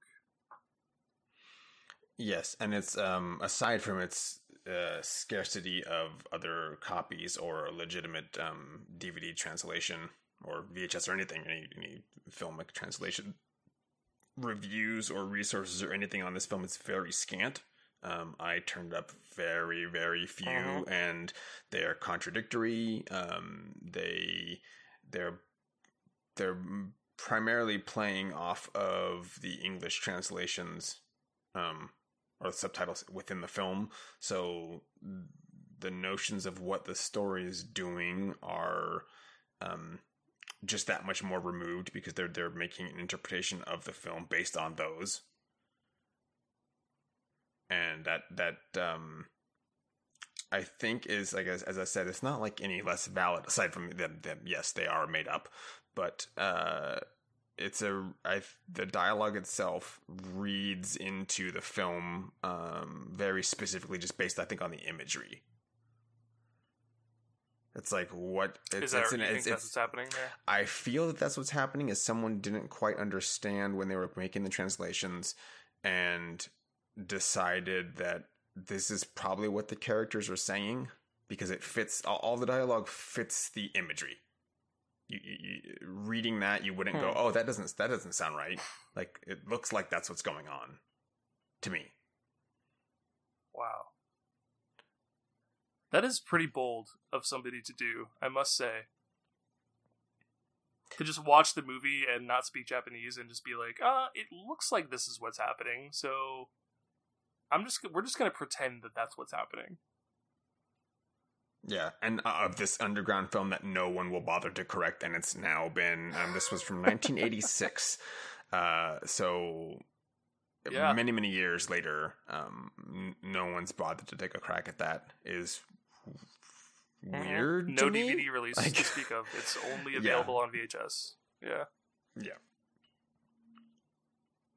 Yes, and it's um, aside from its uh, scarcity of other copies or legitimate um, DVD translation or VHS or anything, any, any filmic translation reviews or resources or anything on this film, is very scant. Um, I turned up very, very few, uh-huh. and they're contradictory. Um, they they're they're primarily playing off of the English translations um, or subtitles within the film. So the notions of what the story is doing are um, just that much more removed because they're they're making an interpretation of the film based on those and that that um I think is like as, as I said, it's not like any less valid aside from them. them yes, they are made up, but uh, it's a I the dialogue itself reads into the film um, very specifically, just based I think on the imagery. It's like what it's, is that, it's, an, it's, it's, what's happening there? I feel that that's what's happening. Is someone didn't quite understand when they were making the translations, and decided that this is probably what the characters are saying because it fits all, all the dialogue fits the imagery. You, you, reading that, you wouldn't hmm. go, "Oh, that doesn't that doesn't sound right." Like it looks like that's what's going on to me. Wow, that is pretty bold of somebody to do, I must say. To just watch the movie and not speak Japanese and just be like, "Ah, uh, it looks like this is what's happening." So I'm just we're just gonna pretend that that's what's happening. Yeah, and uh, of this underground film that no one will bother to correct, and it's now been um, this was from 1986, uh, so yeah. many many years later, um, n- no one's bothered to take a crack at that. Is mm-hmm. weird. No DVD release like, to speak of. It's only available yeah. on VHS. Yeah. Yeah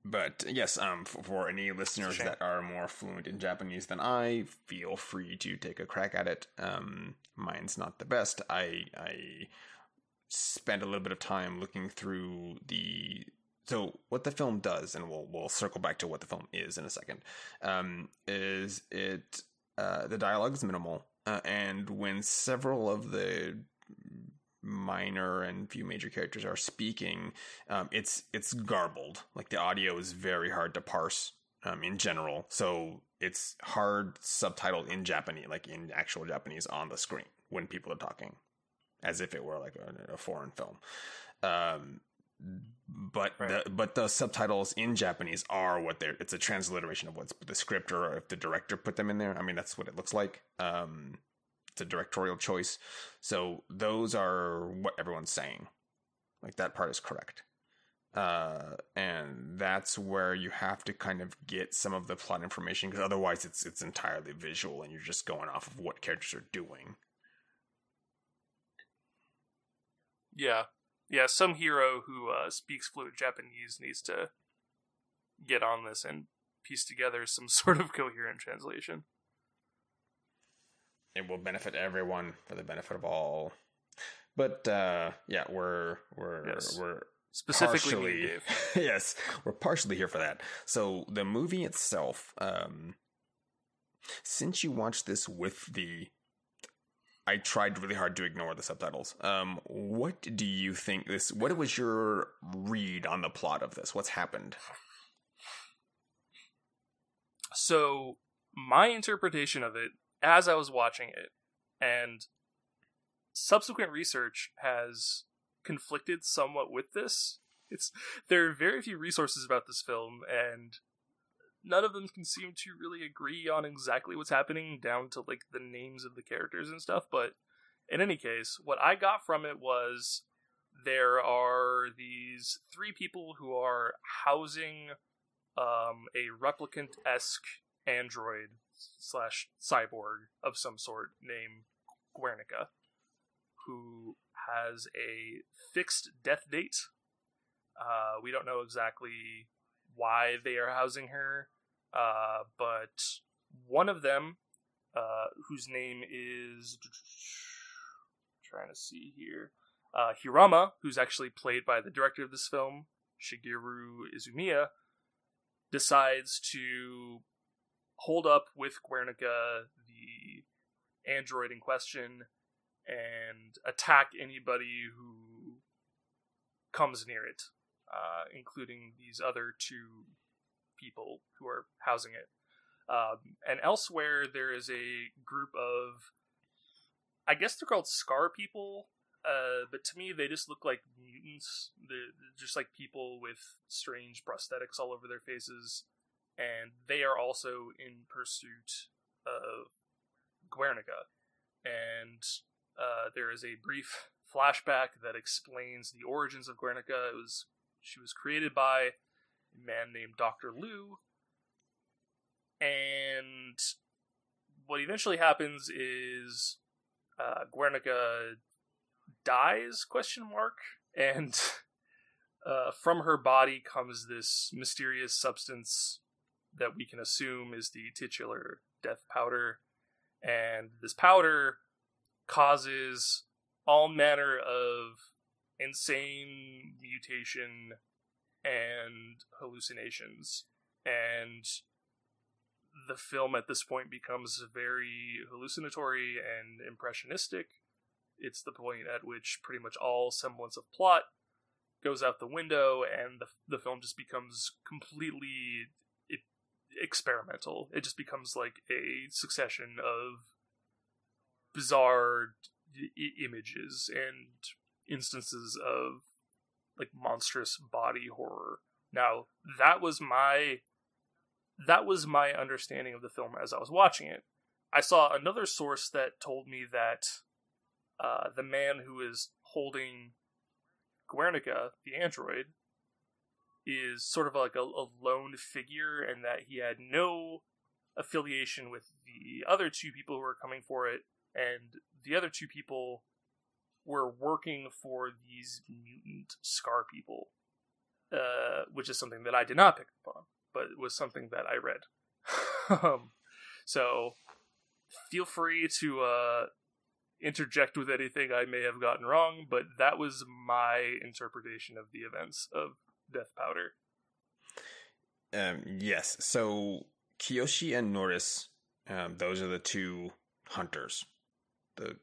but yes, um, for, for any listeners that are more fluent in Japanese than I, feel free to take a crack at it. Um, mine's not the best. I I spent a little bit of time looking through the so what the film does, and we'll we'll circle back to what the film is in a second. Um, is it uh, the dialogue is minimal, uh, and when several of the minor and few major characters are speaking, um, it's it's garbled. Like the audio is very hard to parse um, in general, so it's hard subtitled in Japanese, like in actual Japanese, on the screen when people are talking, as if it were like a, a foreign film. Um, but right. the but the subtitles in Japanese are what they're. It's a transliteration of what's the script or if the director put them in there. I mean, that's what it looks like. Um, it's a directorial choice. So those are what everyone's saying. Like that part is correct. Uh, and that's where you have to kind of get some of the plot information because otherwise it's it's entirely visual and you're just going off of what characters are doing. Yeah, yeah. Some hero who uh, speaks fluent Japanese needs to get on this and piece together some sort of coherent translation it will benefit everyone for the benefit of all. But uh, yeah, we're we're yes. we're specifically yes, we're partially here for that. So the movie itself, um, since you watched this with the I tried really hard to ignore the subtitles. Um, what do you think this? What was your read on the plot of this? What's happened? So my interpretation of it as I was watching it, and subsequent research has conflicted somewhat with this. It's there are very few resources about this film, and none of them can seem to really agree on exactly what's happening, down to like the names of the characters and stuff. But in any case, what I got from it was there are these three people who are housing um, a replicant esque android slash cyborg of some sort named Guernica, who has a fixed death date. Uh, we don't know exactly why they are housing her, uh, but one of them, uh, whose name is trying to see here, Uh, Hirama, who's actually played by the director of this film, Shigeru Izumiya, decides to hold up with Guernica, the android in question, and attack anybody who comes near it, uh, including these other two people who are housing it. Um, and elsewhere, there is a group of, I guess they're called Scar people, uh, but to me, they just look like mutants. They're, just like people with strange prosthetics all over their faces, and they are also in pursuit of Guernica. And uh, there is a brief flashback that explains the origins of Guernica. It was she was created by a man named Doctor Lu, and what eventually happens is uh, Guernica dies question mark and uh, from her body comes this mysterious substance that we can assume is the titular death powder and this powder causes all manner of insane mutation and hallucinations and the film at this point becomes very hallucinatory and impressionistic. It's the point at which pretty much all semblance of plot goes out the window, and the the film just becomes completely experimental. It just becomes like a succession of bizarre images and instances of like monstrous body horror. Now, that was my that was my understanding of the film as I was watching it. I saw another source that told me that uh, the man who is holding Guernica, the android, is sort of like a, a lone figure and that he had no affiliation with the other two people who were coming for it, and the other two people were working for these mutant scar people, uh, which is something that I did not pick up on but it was something that I read. um, so feel free to uh, interject with anything I may have gotten wrong, but that was my interpretation of the events of Death Powder. Um, yes. So Kiyoshi and Norris, um, those are the two hunters. The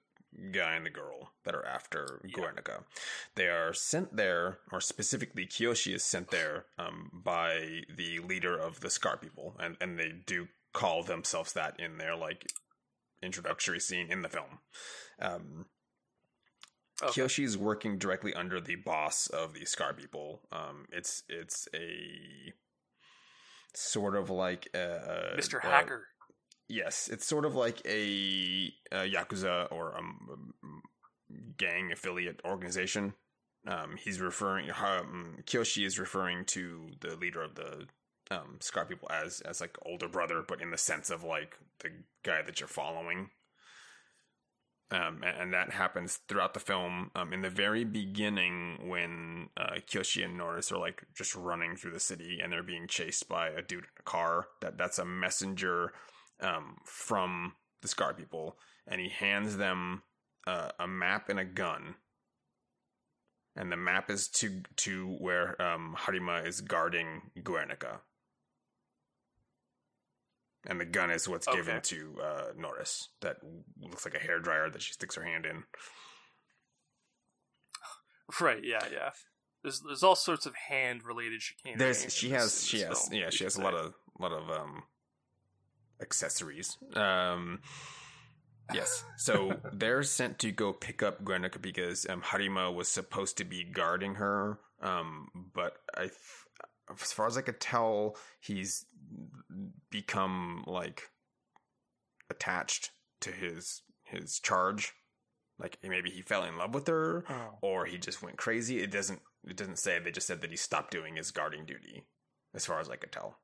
guy and the girl that are after yeah. Guernica. They are sent there, or specifically Kiyoshi is sent there um, by the leader of the Scar people, and and they do call themselves that in their like introductory scene in the film. Um, okay. Kiyoshi is working directly under the boss of the Scar people. Um, it's it's a sort of like a, Mr. Hacker. Yes, it's sort of like a, a yakuza or a gang affiliate organization. Um, he's referring. Um, Kiyoshi is referring to the leader of the um, Scar people as as like older brother, but in the sense of like the guy that you're following. Um, and, that happens throughout the film. Um, in the very beginning, when uh, Kiyoshi and Norris are like just running through the city and they're being chased by a dude in a car, that that's a messenger um, from the Scar people, and he hands them uh, a map and a gun. And the map is to to where um, Harima is guarding Guernica, and the gun is what's okay. given to uh, Norris. That looks like a hair dryer that she sticks her hand in. Right. Yeah. Yeah. There's there's all sorts of hand related chicane. There's she has she has yeah she has a lot of lot of um accessories. Um, yes. So they're sent to go pick up Guernica because um, Harima was supposed to be guarding her. Um, but I, as far as I could tell, he's become like attached to his his charge. Like maybe he fell in love with her, oh. or he just went crazy. It doesn't. It doesn't say. They just said that he stopped doing his guarding duty, as far as I could tell.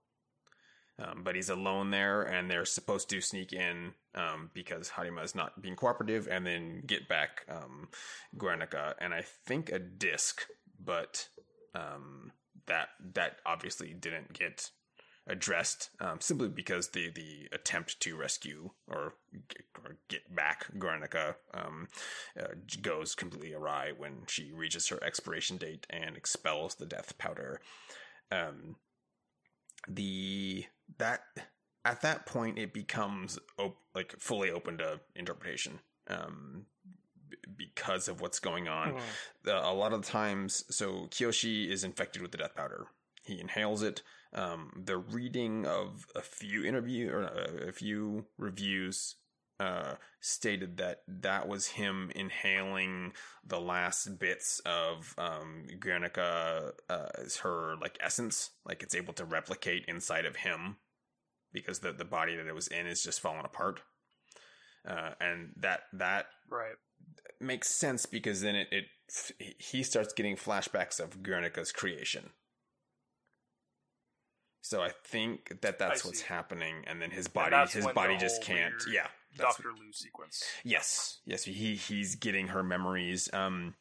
Um, but he's alone there, and they're supposed to sneak in um, because Harima is not being cooperative, and then get back um, Guernica and I think a disc, but um, that that obviously didn't get addressed um, simply because the the attempt to rescue or or get back Guernica um, uh, goes completely awry when she reaches her expiration date and expels the death powder. Um, the that at that point it becomes op- like fully open to interpretation um, because of what's going on. Mhm. The, a lot of the times, so Kiyoshi is infected with the death powder. He inhales it. Um, the reading of a few interview or uh, a few reviews uh, stated that that was him inhaling the last bits of um, Guernica uh, her like essence, like it's able to replicate inside of him because the the body that it was in is just falling apart. Uh, and that that Right. Makes sense because then it, it he starts getting flashbacks of Guernica's creation. So I think that that's what's happening, and then his body his body just can't. Yeah, Doctor Lou sequence. Yes, yes, he he's getting her memories. Um,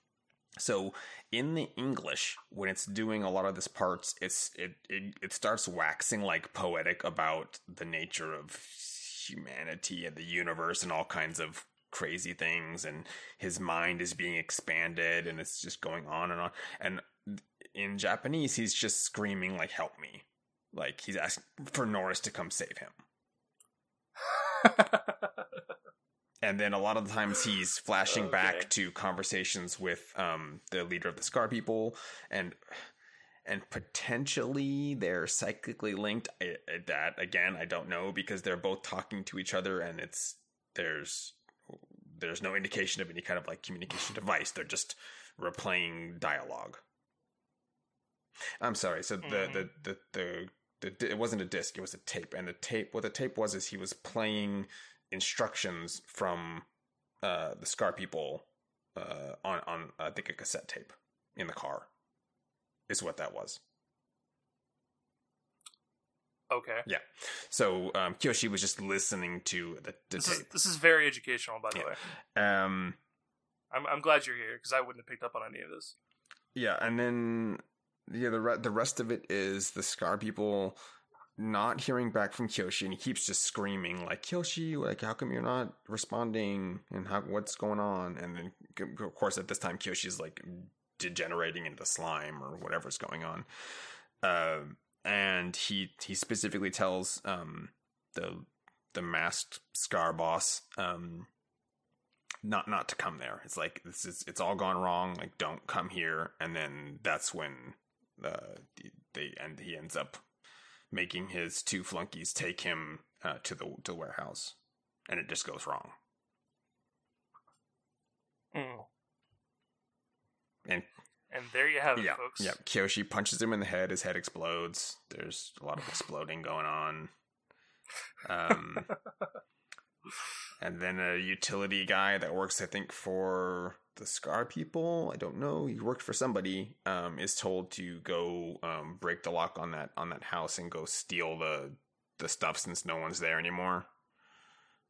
so in the English, when it's doing a lot of this parts, it's it it, it starts waxing like poetic about the nature of humanity and the universe and all kinds of crazy things, and his mind is being expanded, and it's just going on and on. And in Japanese, he's just screaming like "Help me!" Like he's asking for Norris to come save him. and then a lot of the times he's flashing Okay. back to conversations with um, the leader of the Scar people, and and potentially they're psychically linked. I, that again, I don't know because they're both talking to each other, and it's there's there's no indication of any kind of like communication device. They're just replaying dialogue. I'm sorry. So the Mhm. the the the the, the, it wasn't a disc; it was a tape. And the tape, what the tape was, is he was playing instructions from uh, the Scar people uh, on on I think a cassette tape in the car. Is what that was. Okay. Yeah. So um, Kiyoshi was just listening to the, the This is tape. this is very educational, by the Yeah. way. Um, I'm I'm glad you're here because I wouldn't have picked up on any of this. Yeah, and then yeah, the re- the rest of it is the Scar people not hearing back from Kiyoshi, and he keeps just screaming like Kiyoshi, like how come you're not responding, and how what's going on? And then of course at this time Kiyoshi's like degenerating into slime or whatever's going on. Um, and he he specifically tells um the the masked Scar boss um not not to come there. It's like this is it's all gone wrong. Like don't come here. And then that's when uh, they and he ends up making his two flunkies take him uh, to the to the warehouse, and it just goes wrong. Mm. And And there you have it, yeah, folks. yeah. Kiyoshi punches him in the head. His head explodes. There's a lot of exploding going on. Um, and then a utility guy that works, I think, for the Scar people. I don't know. He worked for somebody. Um, is told to go um, break the lock on that on that house and go steal the the stuff since no one's there anymore.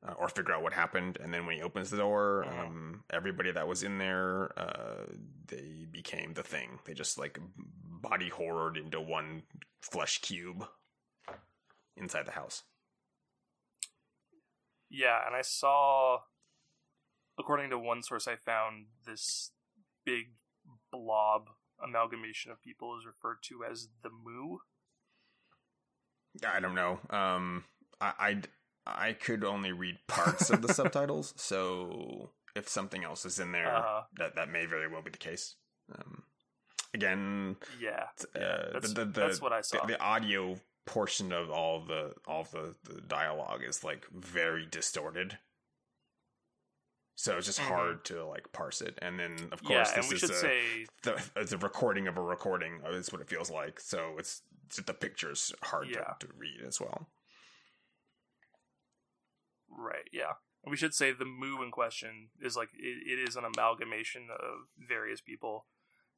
Uh, or figure out what happened, and then when he opens the door, Mhm. um, everybody that was in there, uh, they became the thing. They just like body horrored into one flesh cube inside the house. Yeah, and I saw, according to one source I found, this big blob amalgamation of people is referred to as the Moo. I don't know. Um, I, I could only read parts of the subtitles, so if something else is in there, Uh, that that may very well be the case. Um, again, yeah, uh, that's, the, the, the, that's what I the, saw. the audio portion of all the all the, the dialogue is like very distorted. So it's just Mhm. hard to like parse it, and then of course and this we is should a, say, the, it's a recording of a recording is what it feels like. So it's, it's the picture's hard Yeah. to, to read as well. Right, yeah. We should say the Moo in question is like, it, it is an amalgamation of various people,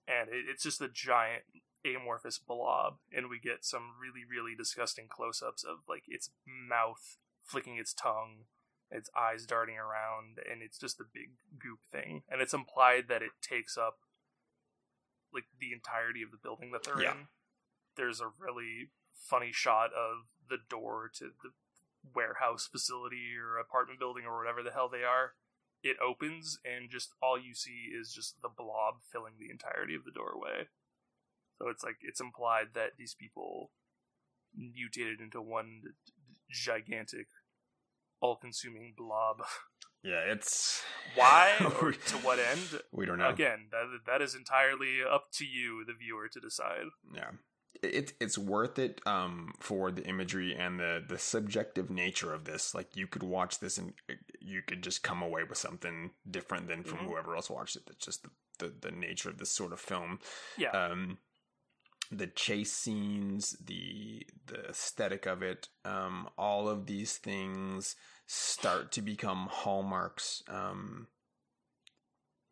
and it, it's just a giant amorphous blob, and we get some really, really disgusting close ups of like its mouth flicking its tongue, its eyes darting around, and it's just a big goop thing. And it's implied that it takes up like the entirety of the building that they're Yeah. in. There's a really funny shot of the door to the warehouse facility or apartment building or whatever the hell they are. It opens and just all you see is just the blob filling the entirety of the doorway. So it's like it's implied that these people mutated into one gigantic, all-consuming blob. Yeah, it's why or to what end? We don't know. Again, that that is entirely up to you, the viewer, to decide. Yeah, it's it's worth it um, for the imagery and the the subjective nature of this. Like you could watch this and uh, you could just come away with something different than from mm-hmm. whoever else watched it. That's just the, the, the nature of this sort of film. Yeah. Um, the chase scenes, the the aesthetic of it, um, all of these things start to become hallmarks um,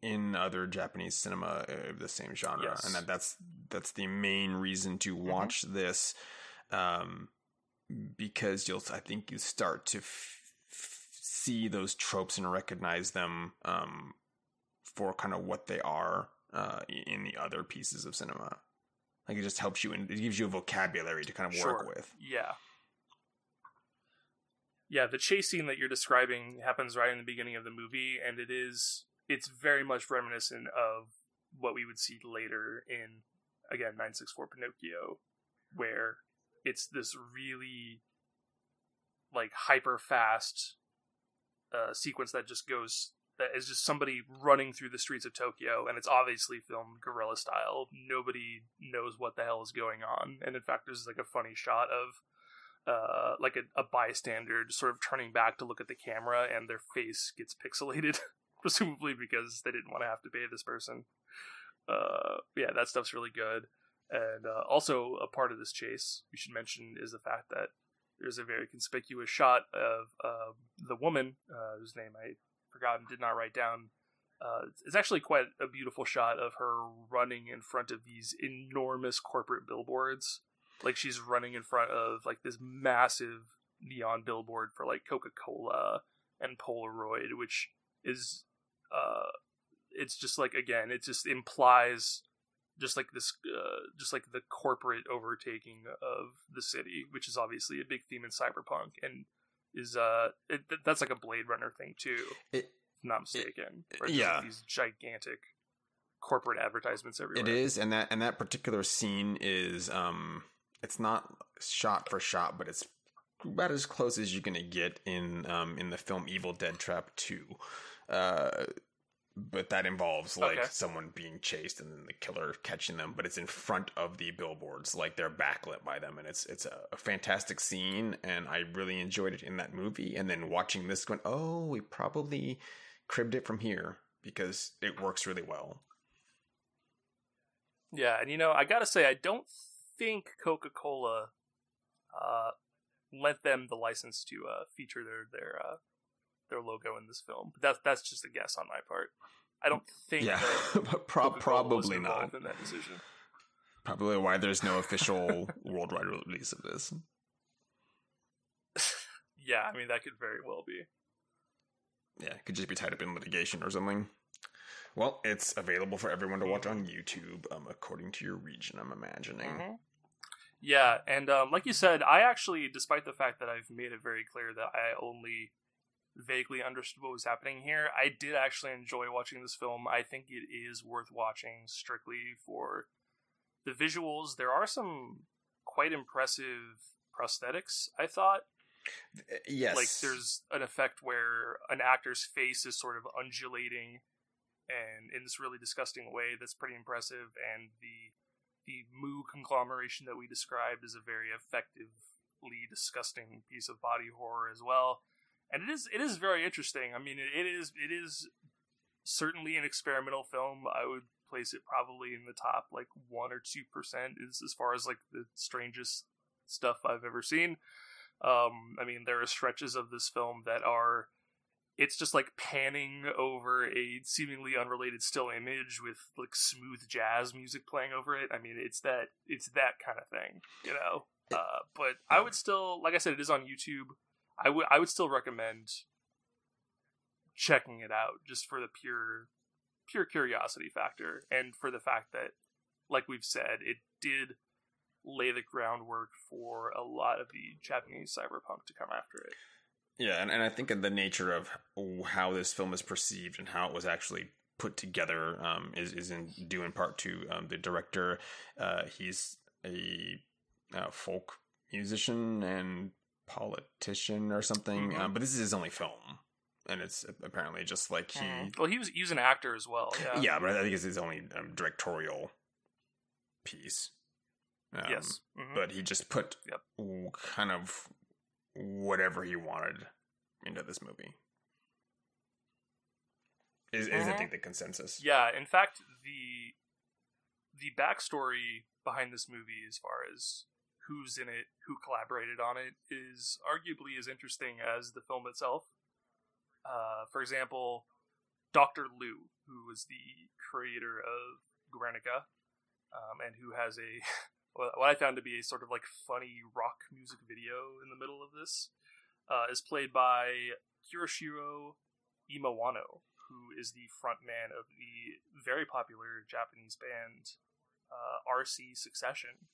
in other Japanese cinema of the same genre, yes. and that, that's that's the main reason to mm-hmm. watch mm-hmm. this, um, because you'll I think you start to f- f- see those tropes and recognize them um, for kind of what they are uh, in the other pieces of cinema. Like it just helps you and it gives you a vocabulary to kind of work sure. with. Yeah. Yeah, the chase scene that you're describing happens right in the beginning of the movie, and it is it's very much reminiscent of what we would see later in again 964 Pinocchio, where it's this really like hyper fast uh, sequence that just goes that is just somebody running through the streets of Tokyo, and it's obviously filmed guerrilla style. Nobody knows what the hell is going on, and in fact, there's like a funny shot of uh, like a, a bystander just sort of turning back to look at the camera, and their face gets pixelated, presumably because they didn't want to have to pay this person. Uh, yeah, that stuff's really good. And uh, also, a part of this chase we should mention is the fact that there's a very conspicuous shot of uh, the woman uh, whose name I forgot and did not write down. Uh, it's actually quite a beautiful shot of her running in front of these enormous corporate billboards. Like she's running in front of like this massive neon billboard for like Coca Cola and Polaroid, which is uh, it's just like again, it just implies just like this, uh, just like the corporate overtaking of the city, which is obviously a big theme in cyberpunk, and is uh it, that's like a Blade Runner thing too. It, not mistaken. It, yeah, these gigantic corporate advertisements everywhere. It is, and that and that particular scene is um, it's not shot for shot, but it's about as close as you're gonna get in um in the film Evil Dead Trap Two. Uh, but that involves like okay. someone being chased and then the killer catching them but it's in front of the billboards like they're backlit by them and it's it's a, a, fantastic scene and i really enjoyed it in that movie and then watching this going oh we probably cribbed it from here because it works really well yeah and you know i gotta say i don't think coca-cola uh lent them the license to uh feature their their uh their logo in this film. But that's that's just a guess on my part. I don't think. Yeah, Pro- probably not in that decision. Probably why there's no official worldwide release of this. yeah, I mean that could very well be. Yeah, it could just be tied up in litigation or something. Well, it's available for everyone to watch on YouTube, um, according to your region. I'm imagining. Mm-hmm. Yeah, and um, like you said, I actually, despite the fact that I've made it very clear that I only vaguely understood what was happening here. I did actually enjoy watching this film. I think it is worth watching strictly for the visuals. There are some quite impressive prosthetics, I thought. Uh, yes. Like there's an effect where an actor's face is sort of undulating and in this really disgusting way that's pretty impressive and the the moo conglomeration that we described is a very effectively disgusting piece of body horror as well and it is it is very interesting. I mean, it, it is it is certainly an experimental film. I would place it probably in the top like one or two percent is as far as like the strangest stuff I've ever seen. Um, I mean, there are stretches of this film that are it's just like panning over a seemingly unrelated still image with like smooth jazz music playing over it. I mean, it's that it's that kind of thing, you know. Uh, but I would still, like I said, it is on YouTube. I would I would still recommend checking it out just for the pure pure curiosity factor and for the fact that like we've said it did lay the groundwork for a lot of the Japanese cyberpunk to come after it. Yeah, and, and I think in the nature of how this film is perceived and how it was actually put together um, is is in due in part to um, the director. Uh, he's a uh, folk musician and politician or something, mm-hmm. um, but this is his only film, and it's apparently just like he. Mm. Well, he was he was an actor as well. Yeah, yeah, but I think it's his only um, directorial piece. Um, yes, mm-hmm. but he just put yep. kind of whatever he wanted into this movie. Is, is I think the consensus? Yeah, in fact, the the backstory behind this movie, as far as who's in it, who collaborated on it, is arguably as interesting as the film itself. Uh, for example, Dr. Lu, who was the creator of Guernica, um, and who has a what I found to be a sort of like funny rock music video in the middle of this, uh, is played by Kiyoshiro Imawano, who is the frontman of the very popular Japanese band uh, RC Succession,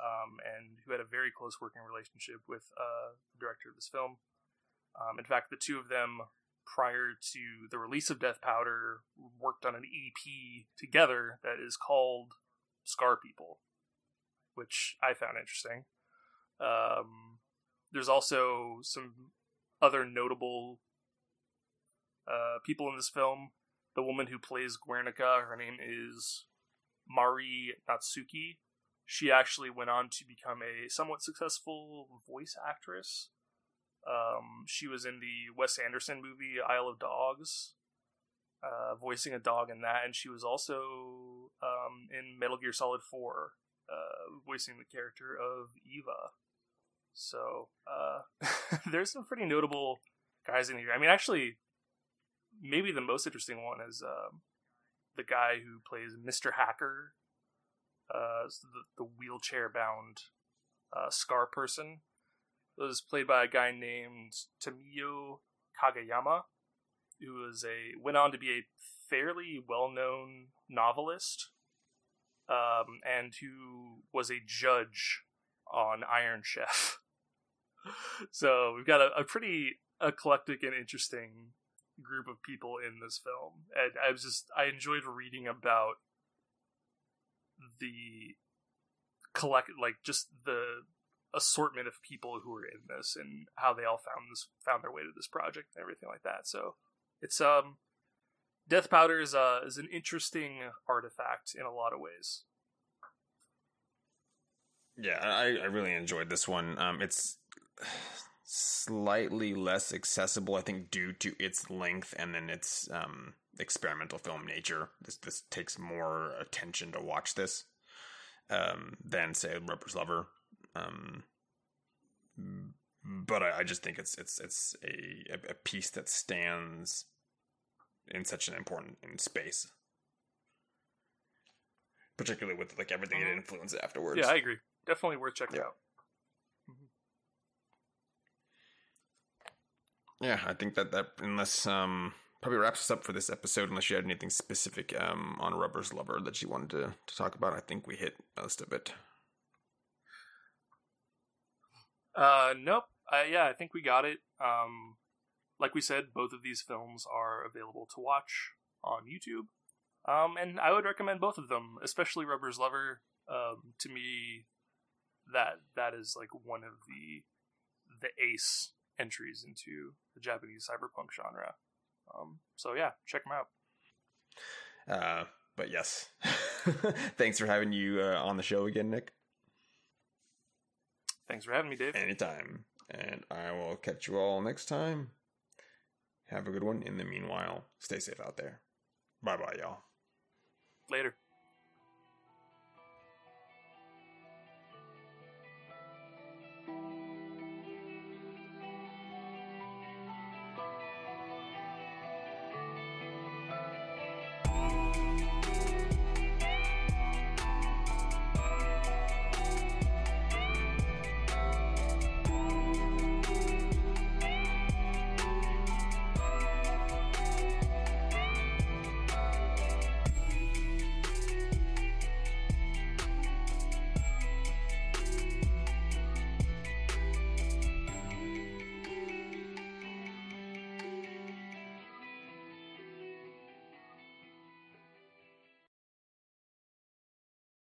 um, and who had a very close working relationship with uh, the director of this film. Um, in fact, the two of them, prior to the release of Death Powder, worked on an EP together that is called Scar People, which I found interesting. Um, there's also some other notable uh, people in this film. The woman who plays Guernica, her name is Mari Natsuki. She actually went on to become a somewhat successful voice actress. Um, she was in the Wes Anderson movie Isle of Dogs, uh, voicing a dog in that, and she was also um, in Metal Gear Solid 4, uh, voicing the character of Eva. So uh, there's some pretty notable guys in here. I mean, actually, maybe the most interesting one is um, the guy who plays Mr. Hacker, uh, the, the wheelchair bound uh, Scar person. Was played by a guy named Tamio Kageyama, who was a went on to be a fairly well known novelist, um, and who was a judge on Iron Chef. so we've got a, a pretty eclectic and interesting group of people in this film, and I was just I enjoyed reading about the collect like just the assortment of people who were in this and how they all found this found their way to this project and everything like that. So it's um Death Powder is uh is an interesting artifact in a lot of ways. Yeah, I, I really enjoyed this one. Um, it's slightly less accessible, I think, due to its length and then its um, experimental film nature. This this takes more attention to watch this um, than say Rubber's Lover. Um, but I, I, just think it's it's it's a a piece that stands in such an important in space, particularly with like everything it influences afterwards. Yeah, I agree. Definitely worth checking yeah. out. yeah, I think that that unless um probably wraps us up for this episode. Unless you had anything specific um on Rubber's Lover that you wanted to to talk about, I think we hit most of it. Uh, nope. Yeah, I think we got it. Um, like we said, both of these films are available to watch on YouTube. Um, and I would recommend both of them, especially Rubber's Lover. Um, to me, that that is like one of the the ace entries into the Japanese cyberpunk genre. Um, so yeah, check them out. Uh, but yes, thanks for having you uh, on the show again, Nick. Thanks for having me, Dave. Anytime. And I will catch you all next time. Have a good one. In the meanwhile, stay safe out there. Bye bye, y'all. Later.